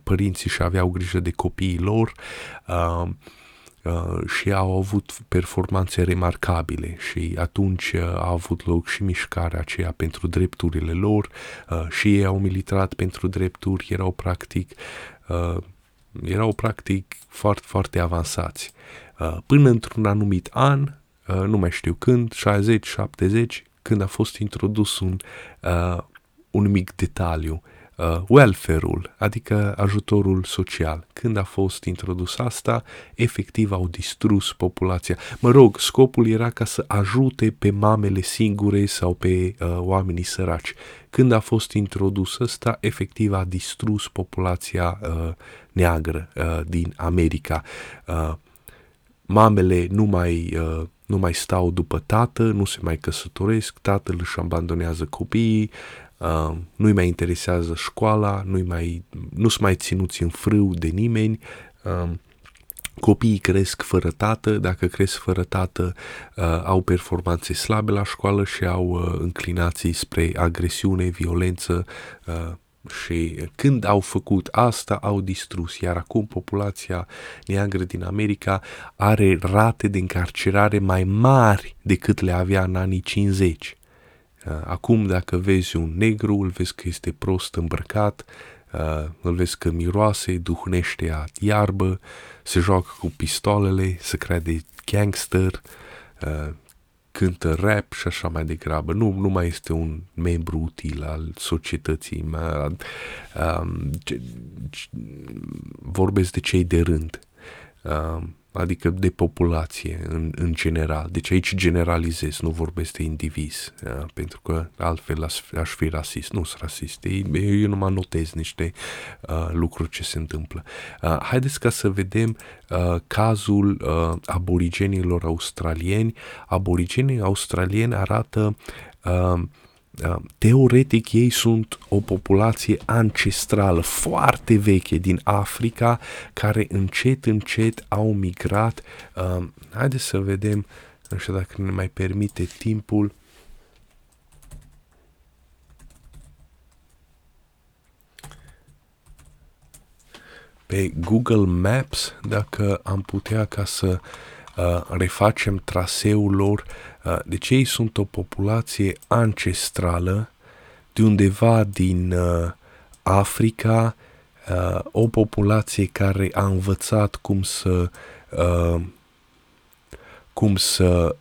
părinții și aveau grijă de copiii lor, Uh, și au avut performanțe remarcabile și atunci uh, a avut loc și mișcarea aceea pentru drepturile lor uh, și ei au militat pentru drepturi, erau practic erau practic foarte, foarte avansați. Până într-un anumit an, nu mai știu când, 60-70, când a fost introdus un, un mic detaliu uh, welfare-ul, adică ajutorul social. Când a fost introdus asta, efectiv au distrus populația. Mă rog, scopul era ca să ajute pe mamele singure sau pe uh, oamenii săraci. Când a fost introdus ăsta, efectiv a distrus populația uh, neagră uh, din America. Uh, mamele nu mai, uh, nu mai stau după tată, nu se mai căsătoresc, tatăl își abandonează copiii, uh, nu-i mai interesează școala, nu-i mai, nu sunt mai ținuți în frâu de nimeni, uh, copiii cresc fără tată, dacă cresc fără tată, uh, au performanțe slabe la școală și au uh, înclinații spre agresiune, violență, uh, și când au făcut asta, au distrus. Iar acum populația neagră din America are rate de încarcerare mai mari decât le avea în anii 50. Uh, acum, dacă vezi un negru, îl vezi că este prost îmbrăcat, uh, îl vezi că miroase, duhnește a iarbă, se joacă cu pistolele, se crede gangster, uh, cântă rap și așa mai degrabă. Nu, nu mai este un membru util al societății. Um, vorbesc de cei de rând. Um, adică de populație în, în general. Deci aici generalizez, nu vorbesc de indivizi, uh, pentru că altfel aș, aș fi rasist. Nu sunt rasist, eu numai notez niște uh, lucruri ce se întâmplă. Uh, haideți ca să vedem uh, cazul uh, aborigenilor australieni. Aborigenii australieni arată uh, Uh, teoretic ei sunt o populație ancestrală foarte veche din Africa care încet încet au migrat. Uh, haideți să vedem, nu știu dacă ne mai permite timpul. Pe Google Maps, dacă am putea ca să uh, refacem traseul lor, Uh, deci ei sunt o populație ancestrală de undeva din uh, Africa, uh, o populație care a învățat cum să cum să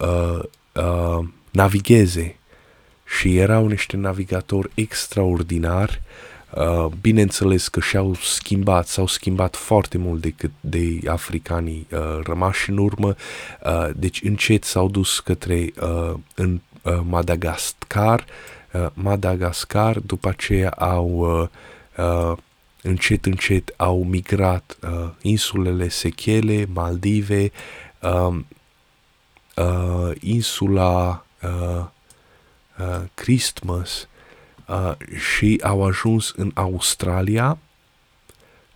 navigheze. Și erau niște navigatori extraordinari Uh, bineînțeles că și-au schimbat, s-au schimbat foarte mult decât de africanii uh, rămași în urmă, uh, deci încet s-au dus către uh, în uh, Madagascar, uh, Madagascar, după aceea au uh, uh, încet încet au migrat uh, insulele Sechele, Maldive, uh, uh, insula uh, uh, Christmas uh, și au ajuns în Australia,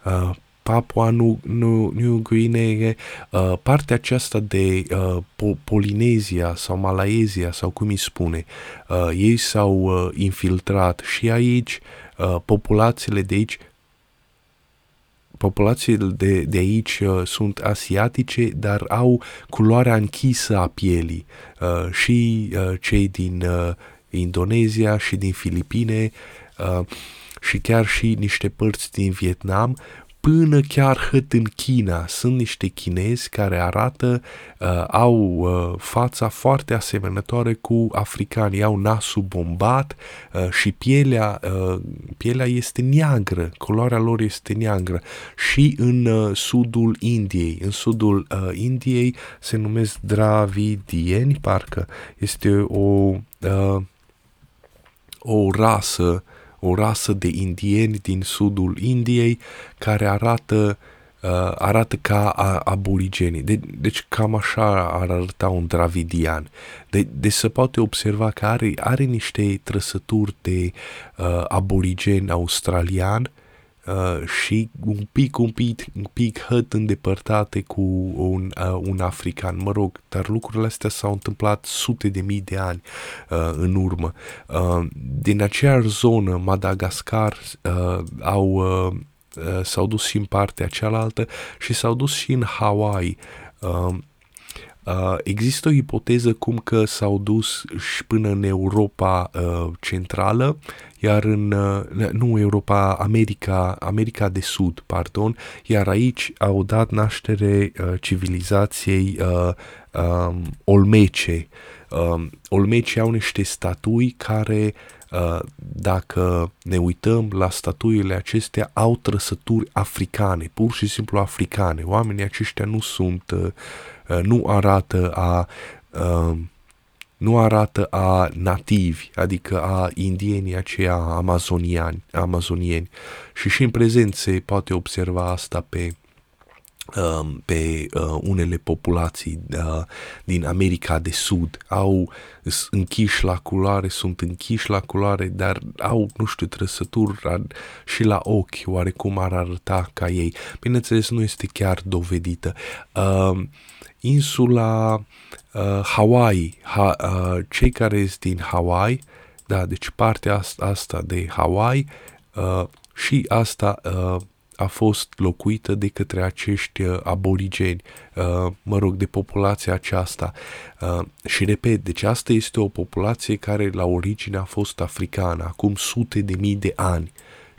uh, Papua New, New, New Guinea, uh, partea aceasta de uh, po- Polinezia sau Malaezia sau cum îi spune, uh, ei s-au uh, infiltrat și aici, uh, populațiile de aici populațiile de, de aici uh, sunt asiatice, dar au culoarea închisă a pielii. Uh, și uh, cei din uh, Indonezia și din Filipine uh, și chiar și niște părți din Vietnam până chiar hăt în China. Sunt niște chinezi care arată, uh, au uh, fața foarte asemănătoare cu africanii, au nasul bombat uh, și pielea, uh, pielea este neagră, culoarea lor este neagră. Și în uh, sudul Indiei, în sudul uh, Indiei se numesc dravidieni, parcă este o, uh, o rasă o rasă de indieni din sudul Indiei care arată, uh, arată ca aborigenii. De, deci cam așa ar arăta un dravidian. De, deci se poate observa că are, are niște trăsături de uh, aborigen australian uh, și un pic, un pic, un pic hăt îndepărtate cu un, uh, un african. Mă rog, dar lucrurile astea s-au întâmplat sute de mii de ani uh, în urmă. Uh, din aceeași zonă, Madagascar, uh, au, uh, uh, s-au dus și în partea cealaltă și s-au dus și în Hawaii. Uh, Uh, există o ipoteză cum că s-au dus și până în Europa uh, centrală, iar în, uh, nu Europa, America, America de Sud, pardon, iar aici au dat naștere uh, civilizației uh, uh, olmece. Uh, olmece au niște statui care Uh, dacă ne uităm la statuile acestea, au trăsături africane, pur și simplu africane. Oamenii aceștia nu sunt uh, Uh, nu arată a uh, nu arată a nativi, adică a indienii aceia amazoniani, amazonieni. Și și în prezent se poate observa asta pe um, pe uh, unele populații uh, din America de Sud au închiși la culoare, sunt închiși la culoare, dar au, nu știu, trăsături și la ochi oarecum ar arăta ca ei. Bineînțeles, nu este chiar dovedită. Uh, insula uh, Hawaii, ha, uh, cei care sunt din Hawaii, da, deci partea asta, asta de Hawaii uh, și asta uh, a fost locuită de către acești uh, aborigeni, uh, mă rog, de populația aceasta. Uh, și repet, deci asta este o populație care la origine a fost africană, acum sute de mii de ani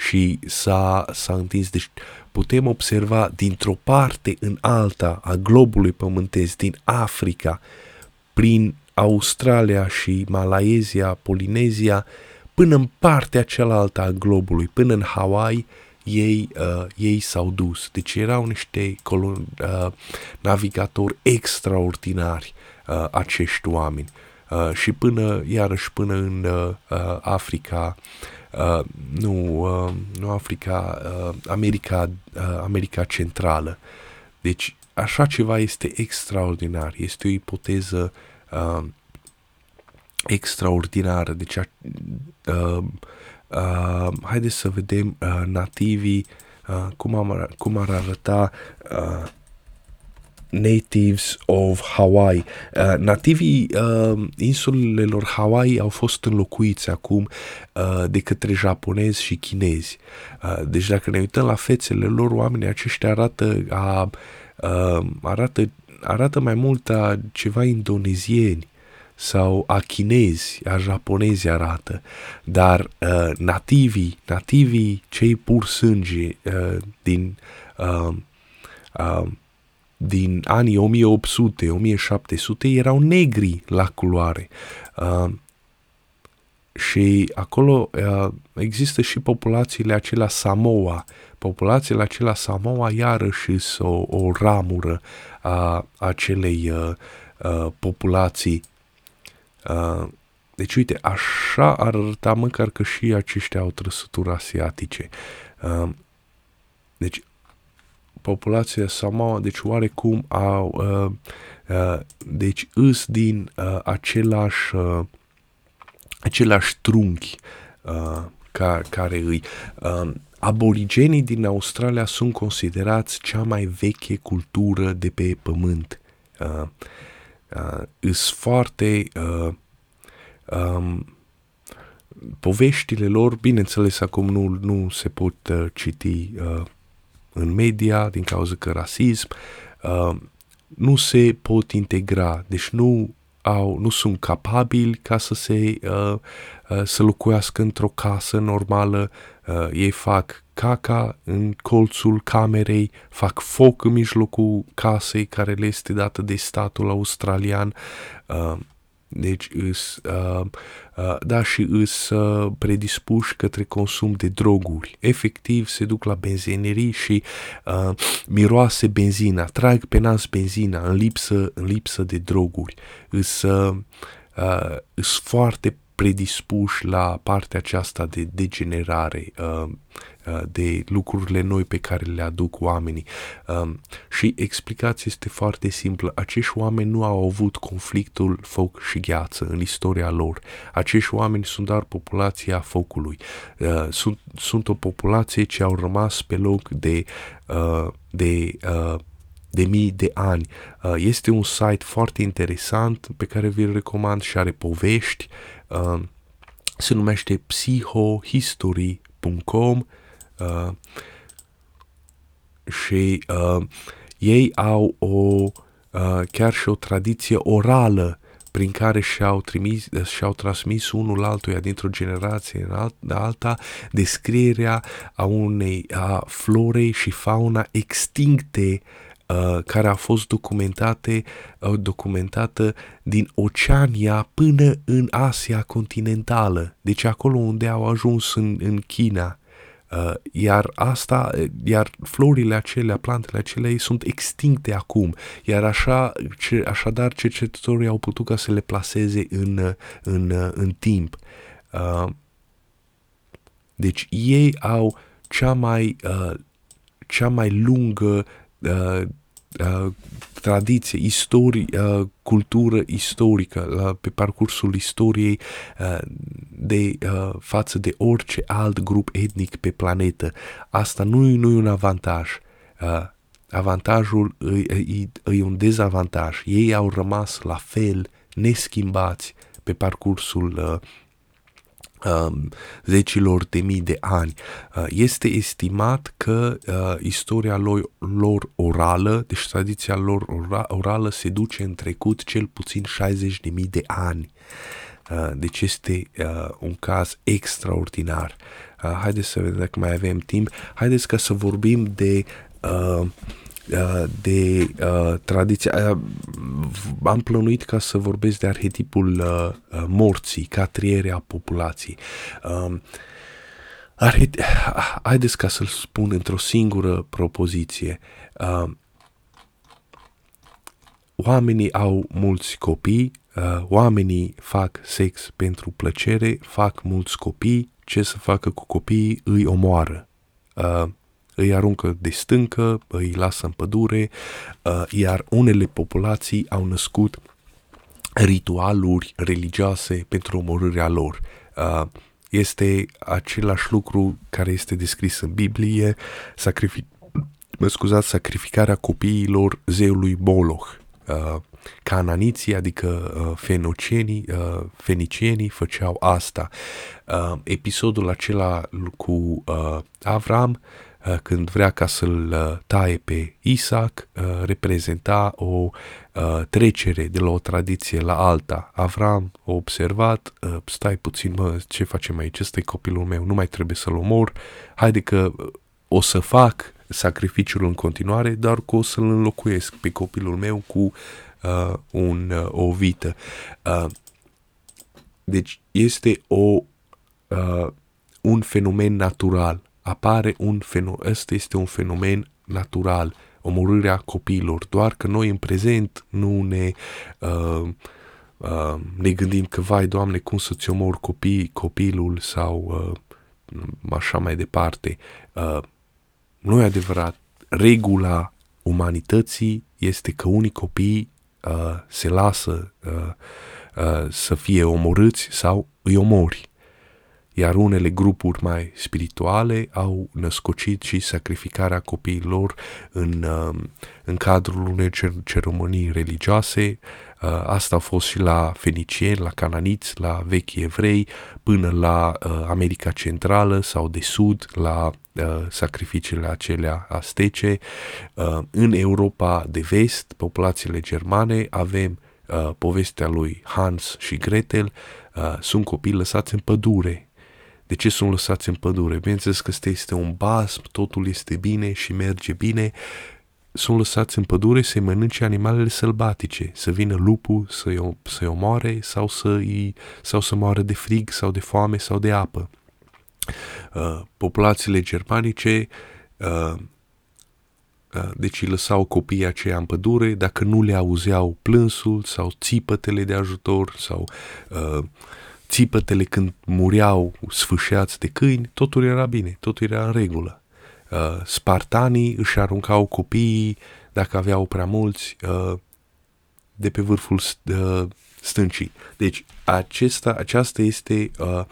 și s-a, s-a întins. Deci putem observa dintr-o parte în alta a globului pământesc, din Africa, prin Australia și Malaezia, Polinezia, până în partea cealaltă a globului, până în Hawaii, ei, uh, ei s-au dus. Deci erau niște colon, uh, navigatori extraordinari uh, acești oameni. Uh, și până, iarăși, până în uh, uh Africa, uh, nu, uh, nu Africa, uh, America, uh, America Centrală. Deci așa ceva este extraordinar, este o ipoteză uh, extraordinară. Deci uh, uh, haideți să vedem uh, nativii, uh, cum, am, cum ar arăta uh, natives of Hawaii. Uh, nativii uh, insulelor Hawaii au fost înlocuiți acum uh, de către japonezi și chinezi. Uh, deci dacă ne uităm la fețele lor, oamenii aceștia arată, a, uh, arată, arată mai mult a ceva indonezieni sau a chinezi, a japonezi arată, dar uh, nativii, nativii, cei pur sânge uh, din uh, uh, din anii 1800-1700 erau negri la culoare. Uh, și acolo uh, există și populațiile acelea Samoa. Populațiile acelea Samoa iarăși sunt o, o ramură a acelei uh, uh, populații. Uh, deci, uite, așa ar arăta măcar că și aceștia au trăsături asiatice. Uh, deci, populația Samoa, deci oarecum au, uh, uh, deci îs din uh, același, uh, același trunchi uh, ca, care îi. Uh, aborigenii din Australia sunt considerați cea mai veche cultură de pe pământ. Uh, uh, îs foarte uh, um, poveștile lor, bineînțeles acum nu, nu se pot uh, citi uh, în media din cauza că rasism, uh, nu se pot integra, deci nu au, nu sunt capabili ca să se uh, uh, să locuiască într-o casă normală, uh, ei fac caca în colțul camerei, fac foc în mijlocul casei care le este dată de statul australian. Uh, deci îs, uh, uh, da, și îs uh, predispuși către consum de droguri. Efectiv se duc la benzinerii și uh, miroase benzina, trag pe nas benzina în lipsă, în lipsă de droguri. Îs, uh, uh, îs foarte predispuși la partea aceasta de degenerare, uh, uh, de lucrurile noi pe care le aduc oamenii. Um, și explicația este foarte simplă. Acești oameni nu au avut conflictul foc și gheață în istoria lor. Acești oameni sunt doar populația focului. Uh, sunt, sunt o populație ce au rămas pe loc de, de de mii de ani. Uh, este un site foarte interesant pe care vi-l recomand și are povești. Uh, se numește psychohistory.com uh, și ei au o chiar și o tradiție orală prin care și-au, trimis, și-au transmis unul altuia dintr-o generație în alt, alta descrierea a unei a florei și fauna extincte Uh, care a fost documentate, uh, documentată din Oceania până în Asia continentală, deci acolo unde au ajuns în, în China. Uh, iar asta, iar florile acelea, plantele acelea sunt extincte acum, iar așa, ce, așadar cercetătorii au putut ca să le placeze în, în, în timp. Uh, deci ei au cea mai, uh, cea mai lungă uh, uh, tradiție, istorie, uh, cultură istorică la, pe parcursul istoriei uh, de uh, față de orice alt grup etnic pe planetă. Asta nu, nu e un avantaj. Uh, avantajul e, e, e un dezavantaj. Ei au rămas la fel, neschimbați pe parcursul uh, um, zecilor de mii de ani. Uh, este estimat că uh, istoria lor, lor orală, deci tradiția lor ora, orală se duce în trecut cel puțin 60 de mii de ani. Uh, deci este uh, un caz extraordinar. Uh, haideți să vedem dacă mai avem timp. Haideți ca să vorbim de uh, Uh, de uh, tradiția. Uh, am plănuit ca să vorbesc de arhetipul uh, uh, morții ca triere a populației. Uh, arhet- haideți ca să-l spun într-o singură propoziție. Uh, oamenii au mulți copii, uh, oamenii fac sex pentru plăcere, fac mulți copii, ce să facă cu copiii îi omoară. Uh, îi aruncă de stâncă, îi lasă în pădure, uh, iar unele populații au născut ritualuri religioase pentru omorârea lor. Uh, este același lucru care este descris în Biblie, sacrific- mă scuzați, sacrificarea copiilor zeului Moloch. Uh, cananiții, adică uh, fenocenii, uh, fenicienii făceau asta. Uh, episodul acela cu uh, Avram Uh, când vrea ca să-l uh, taie pe Isaac, uh, reprezenta o trecere de la o tradiție la alta. Avram a observat, stai puțin, mă, ce facem aici, ăsta e copilul meu, nu mai trebuie să-l omor, haide că o să fac sacrificiul în continuare, dar că o să-l înlocuiesc pe copilul meu cu uh, un, uh, o vită. Uh, deci este o, uh, un fenomen natural apare un fenomen, ăsta este un fenomen natural, omorârea copiilor, doar că noi în prezent nu ne, uh, uh, ne gândim că, vai, Doamne, cum să-ți omor copii, copilul sau uh, așa mai departe. Uh, nu e adevărat. regula umanității este că unii copii uh, se lasă uh, uh, să fie omorâți sau îi omori iar unele grupuri mai spirituale au născocit și sacrificarea copiilor în, um, în cadrul unei ceremonii religioase. Uh, asta a fost și la fenicieni, la cananiți, la vechi evrei, până la uh, America Centrală sau de Sud, la uh, sacrificiile acelea astece. În Europa de Vest, populațiile germane, avem povestea lui Hans și Gretel, sunt copii lăsați în pădure de ce sunt lăsați în pădure? Bineînțeles că este un basm, totul este bine și merge bine. Sunt lăsați în pădure să-i mănânce animalele sălbatice, să vină lupul să-i, să omoare sau să, sau să moară de frig sau de foame sau de apă. Uh, populațiile germanice uh, uh, deci îi lăsau copiii aceia în pădure dacă nu le auzeau plânsul sau țipătele de ajutor sau uh, țipătele când mureau sfâșiați de câini, totul era bine, totul era în regulă. Uh, spartanii își aruncau copiii, dacă aveau prea mulți, uh, de pe vârful uh, stâncii. Deci acesta, aceasta este uh,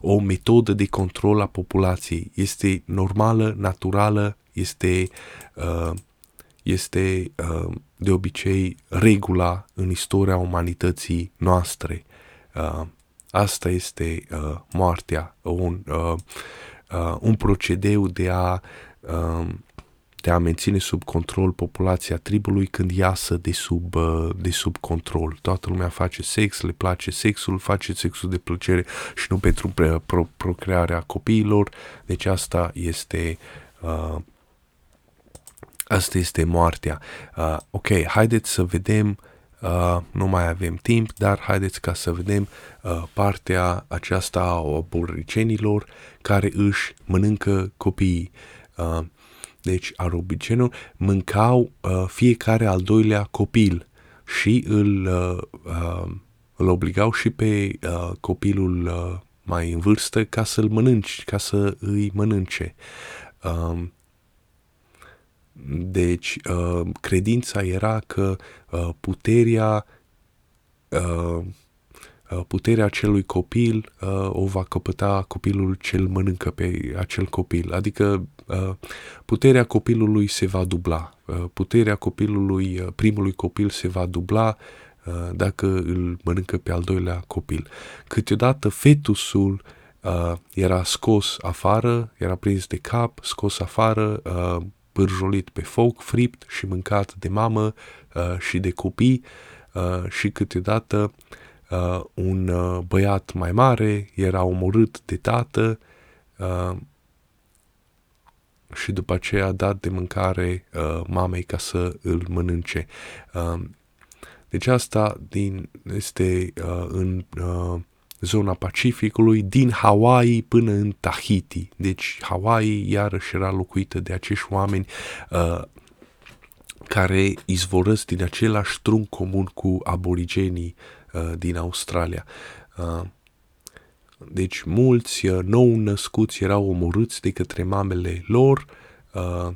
o metodă de control a populației. Este normală, naturală, este, uh, este uh, de obicei regula în istoria umanității noastre. Uh, Asta este uh, moartea, un, uh, uh, un procedeu de a, uh, de a menține sub control populația tribului când iasă de sub, uh, de sub control. Toată lumea face sex, le place sexul, face sexul de plăcere și nu pentru pro- procrearea copiilor. Deci asta este uh, Asta este moartea. Uh, ok, haideți să vedem Uh, nu mai avem timp, dar haideți ca să vedem uh, partea aceasta a aborigenilor care își mănâncă copiii. Uh, deci aborigeniul mâncau uh, fiecare al doilea copil și îl, uh, uh, îl obligau și pe uh, copilul uh, mai în vârstă ca să-l mănânci, ca să îi mănânce. Uh, deci, uh, credința era că uh, puterea uh, puterea acelui copil o va căpăta copilul cel mănâncă pe acel copil. Adică puterea copilului se va dubla. Puterea copilului, primului copil se va dubla dacă îl mănâncă pe al doilea copil. Câteodată fetusul era scos afară, era prins de cap, scos afară, pârjolit pe foc, fript și mâncat de mamă uh, și de copii uh, și câteodată uh, un uh, băiat mai mare era omorât de tată uh, și după aceea a dat de mâncare uh, mamei ca să îl mănânce. Uh, deci asta din, este uh, în uh, zona Pacificului, din Hawaii până în Tahiti. Deci Hawaii iarăși era locuită de acești oameni uh, care izvorăsc din același trunc comun cu aborigenii uh, din Australia. Uh, deci mulți uh, nou născuți erau omorâți de către mamele lor, uh,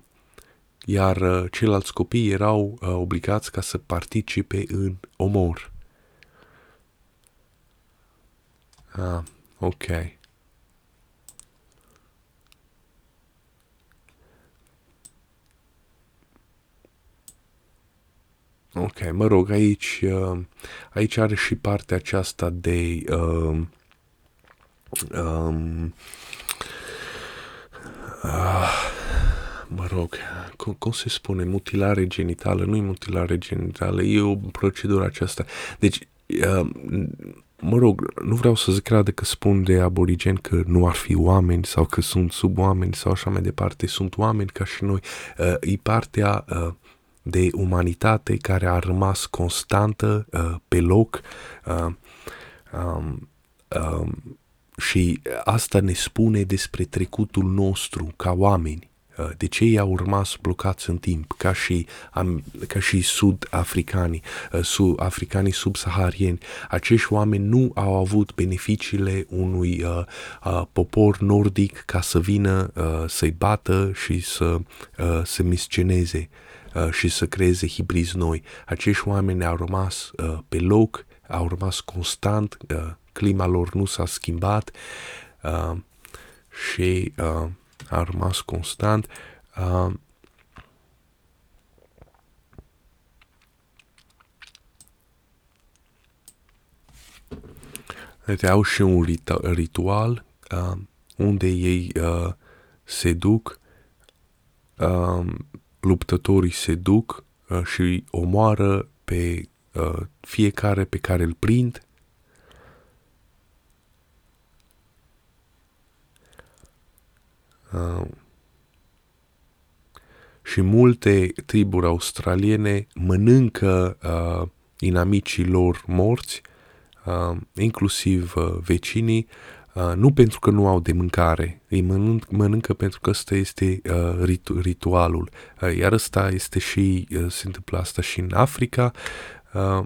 iar uh, ceilalți copii erau uh, obligați ca să participe în omor. Ah, ok. Ok, mă rog, aici, uh, aici are și partea aceasta de uh, um, uh, mă rog, cum, cum se spune, mutilare genitală, nu e mutilare genitală, e o procedură aceasta. Deci, uh, mă rog, nu vreau să zic creadă că spun de aborigeni că nu ar fi oameni sau că sunt sub oameni sau așa mai departe, sunt oameni ca și noi. Uh, e partea uh, de umanitate care a rămas constantă uh, pe loc uh, um, um, și asta ne spune despre trecutul nostru ca oameni. Uh, de ce ei au rămas blocați în timp, ca și, am, ca și sud-africanii, uh, sud-africanii subsaharieni. Acești oameni nu au avut beneficiile unui uh, uh, popor nordic ca să vină uh, să-i bată și să uh, se misceneze uh, și să creeze hibrizi noi. Acești oameni au rămas uh, pe loc, au rămas constant, uh, clima lor nu s-a schimbat uh, și uh, a rămas constant. Uh, Deci au și un ritual uh, unde ei uh, se duc, uh, luptătorii se duc uh, și omoară pe uh, fiecare pe care îl prind Uh, și multe triburi australiene mănâncă uh, inamicii lor morți, uh, inclusiv uh, vecinii, uh, nu pentru că nu au de mâncare, îi mănânc, mănâncă pentru că ăsta este uh, ritu- ritualul. Uh, iar ăsta este și, uh, se întâmplă asta și în Africa, uh,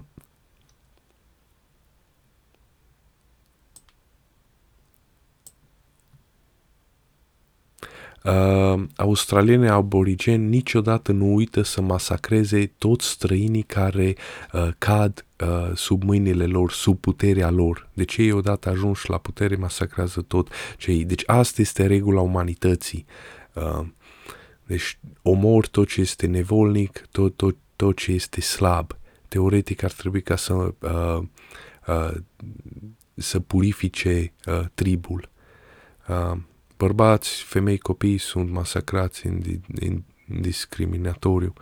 Uh, australienii aborigeni niciodată nu uită să masacreze toți străinii care uh, cad uh, sub mâinile lor, sub puterea lor. Deci ei odată ajunși la putere masacrează tot cei. Deci asta este regula umanității. Uh, deci omor tot ce este nevolnic, tot, tot, tot ce este slab. Teoretic ar trebui ca să, uh, uh, să purifice uh, tribul. Uh, bărbați, femei, copii sunt masacrați în, în, în discriminatoriu.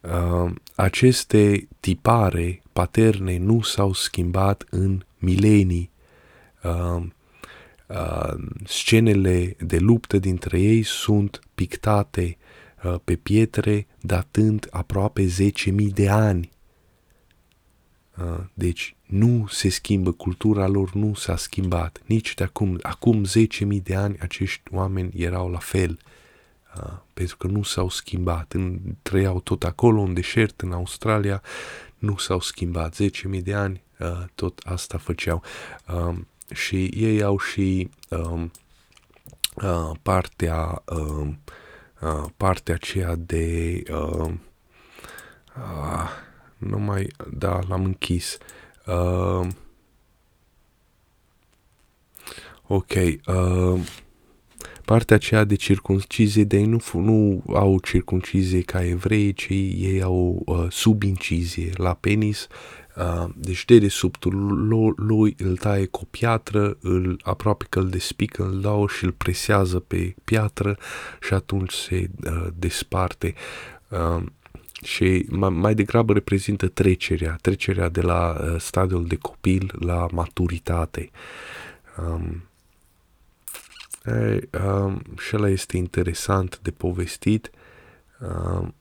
Uh, aceste tipare paterne nu s-au schimbat în milenii. Uh, uh, scenele de luptă dintre ei sunt pictate uh, pe pietre datând aproape 10.000 de ani. Deci nu se schimbă, cultura lor nu s-a schimbat. Nici de acum, acum 10.000 de ani acești oameni erau la fel. Pentru că nu s-au schimbat. În, trăiau tot acolo, în deșert, în Australia, nu s-au schimbat. 10.000 de ani tot asta făceau. Și ei au și partea partea aceea de uh, uh, nu mai, da, l-am închis. Uh, ok, uh, partea aceea de circuncizie, de ei nu, nu au circuncizie ca evrei, ci ei au uh, subincizie la penis, uh, deci de desubtul lui îl taie cu o piatră, îl, aproape că îl despică, îl dau și îl presează pe piatră și atunci se uh, desparte. Uh, și mai degrabă reprezintă trecerea, trecerea de la uh, stadiul de copil la maturitate. Um, e, um, și ăla este interesant de povestit um,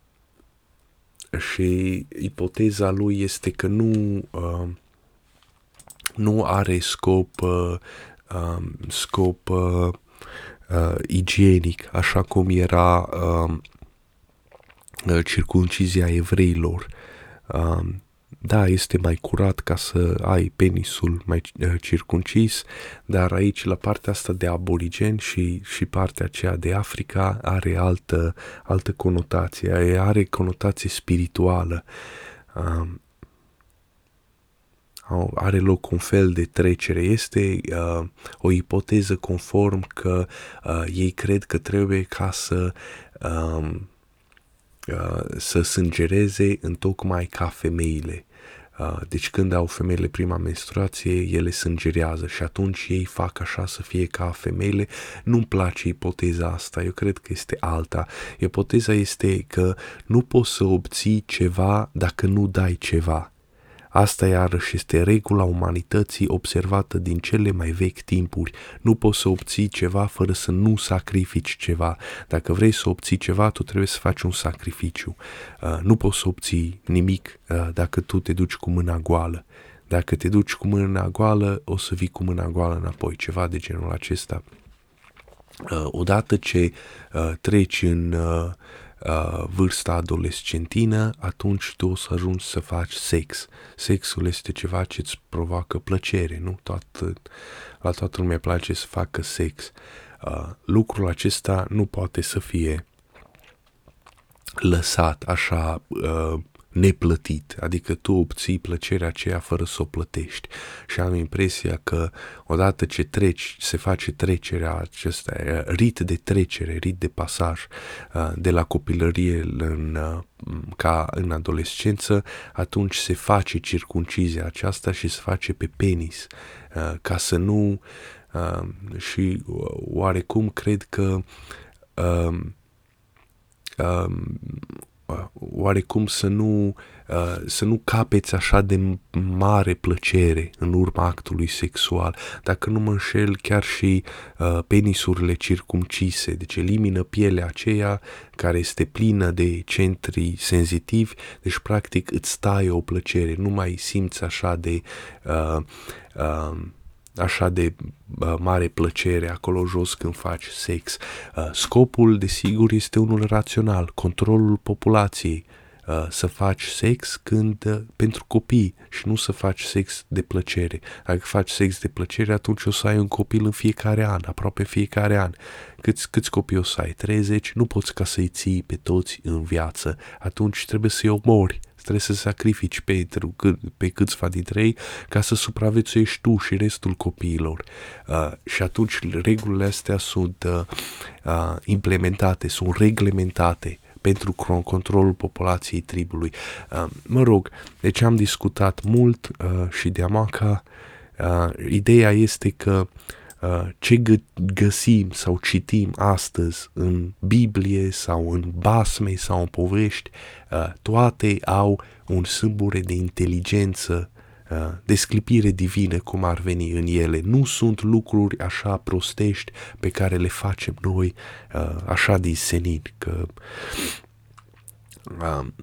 și ipoteza lui este că nu, um, nu are scop, uh, um, scop uh, uh, igienic, așa cum era um, Uh, circuncizia evreilor. Um, da, este mai curat ca să ai penisul mai uh, circuncis, dar aici la partea asta de aborigeni și, și partea aceea de Africa are altă, altă conotație, are conotație spirituală. Um, are loc un fel de trecere. Este uh, o ipoteză conform că uh, ei cred că trebuie ca să uh, Uh, să sângereze în tocmai ca femeile. Uh, deci când au femeile prima menstruație, ele sângerează și atunci ei fac așa să fie ca femeile. Nu-mi place ipoteza asta, eu cred că este alta. Ipoteza este că nu poți să obții ceva dacă nu dai ceva. Asta iarăși este regula umanității observată din cele mai vechi timpuri. Nu poți să obții ceva fără să nu sacrifici ceva. Dacă vrei să obții ceva, tu trebuie să faci un sacrificiu. Uh, nu poți să obții nimic uh, dacă tu te duci cu mâna goală. Dacă te duci cu mâna goală, o să vii cu mâna goală înapoi, ceva de genul acesta. Uh, odată ce uh, treci în uh, uh, vârsta adolescentină, atunci tu o să ajungi să faci sex. Sexul este ceva ce îți provoacă plăcere, nu? Toată, la toată lumea place să facă sex. Uh, lucrul acesta nu poate să fie lăsat așa uh, neplătit, adică tu obții plăcerea aceea fără să o plătești. Și am impresia că odată ce treci, se face trecerea acesta, rit de trecere, rit de pasaj uh, de la copilărie în, uh, ca în adolescență, atunci se face circuncizia aceasta și se face pe penis, uh, ca să nu și oarecum cred că oarecum să nu, uh, să nu capeți așa de mare plăcere în urma actului sexual. Dacă nu mă înșel, chiar și uh, penisurile circumcise, deci elimină pielea aceea care este plină de centri senzitivi, deci practic îți taie o plăcere, nu mai simți așa de uh, uh, așa de uh, mare plăcere acolo jos când faci sex. Uh, scopul, desigur, este unul rațional, controlul populației, uh, să faci sex când uh, pentru copii și nu să faci sex de plăcere. Dacă faci sex de plăcere, atunci o să ai un copil în fiecare an, aproape fiecare an. Câți, câți copii o să ai? 30? Nu poți ca să-i ții pe toți în viață. Atunci trebuie să-i omori trebuie să sacrifici pentru pe câțiva dintre ei ca să supraviețuiești tu și restul copiilor. Uh, și atunci regulile astea sunt uh, uh, implementate, sunt reglementate pentru controlul populației tribului. Uh, mă rog, deci am discutat mult uh, și de amaca. Uh, ideea este că uh, Uh, ce găsim sau citim astăzi în Biblie sau în basme sau în povești, uh, toate au un sâmbure de inteligență, uh, de sclipire divină, cum ar veni în ele. Nu sunt lucruri așa prostești pe care le facem noi așa din senin, că um,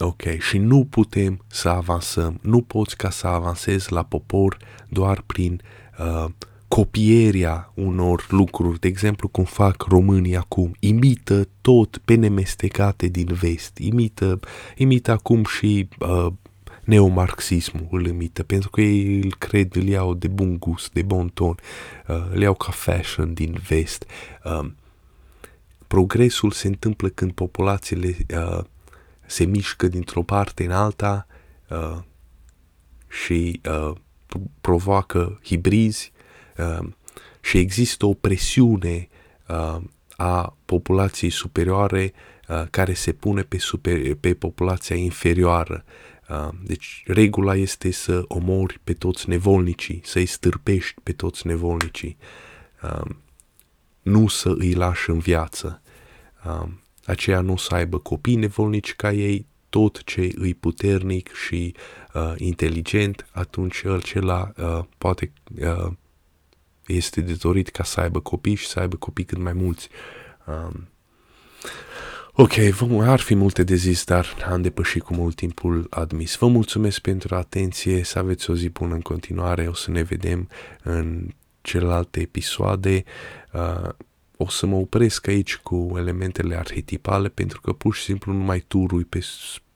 Ok, și nu putem să avansăm, nu poți ca să avansezi la popor doar prin uh, copierea unor lucruri, de exemplu cum fac românii acum, imită tot pe nemestecate din vest, imită, imită acum și uh, neomarxismul îl imită, pentru că ei îl cred, îl iau de bun gust, de bon ton, uh, îl iau ca fashion din vest. Uh, progresul se întâmplă când populațiile uh, se mișcă dintr-o parte în alta uh, și uh, provoacă hibrizi uh, și există o presiune uh, a populației superioare uh, care se pune pe, super, pe populația inferioară. Uh, deci regula este să omori pe toți nevolnicii, să-i stârpești pe toți nevolnicii, uh, nu să îi lași în viață. Uh, aceea nu să aibă copii nevolnici ca ei, tot ce îi puternic și uh, inteligent, atunci acela uh, poate uh, este de dorit ca să aibă copii și să aibă copii cât mai mulți. Um, ok, vă, ar fi multe de zis, dar am depășit cu mult timpul admis. Vă mulțumesc pentru atenție, să aveți o zi bună în continuare, o să ne vedem în celelalte episoade. Uh, o să mă opresc aici cu elementele arhetipale pentru că pur și simplu nu mai turui pe,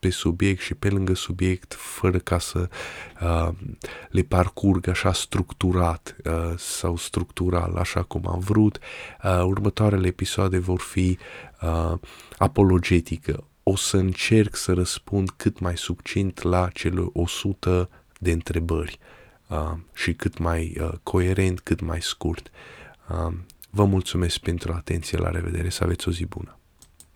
pe subiect și pe lângă subiect fără ca să uh, le parcurg așa structurat uh, sau structural, așa cum am vrut. Uh, următoarele episoade vor fi uh, apologetică. O să încerc să răspund cât mai succint la cele 100 de întrebări uh, și cât mai uh, coerent, cât mai scurt. Uh, Vă mulțumesc pentru atenție, la revedere, să aveți o zi bună!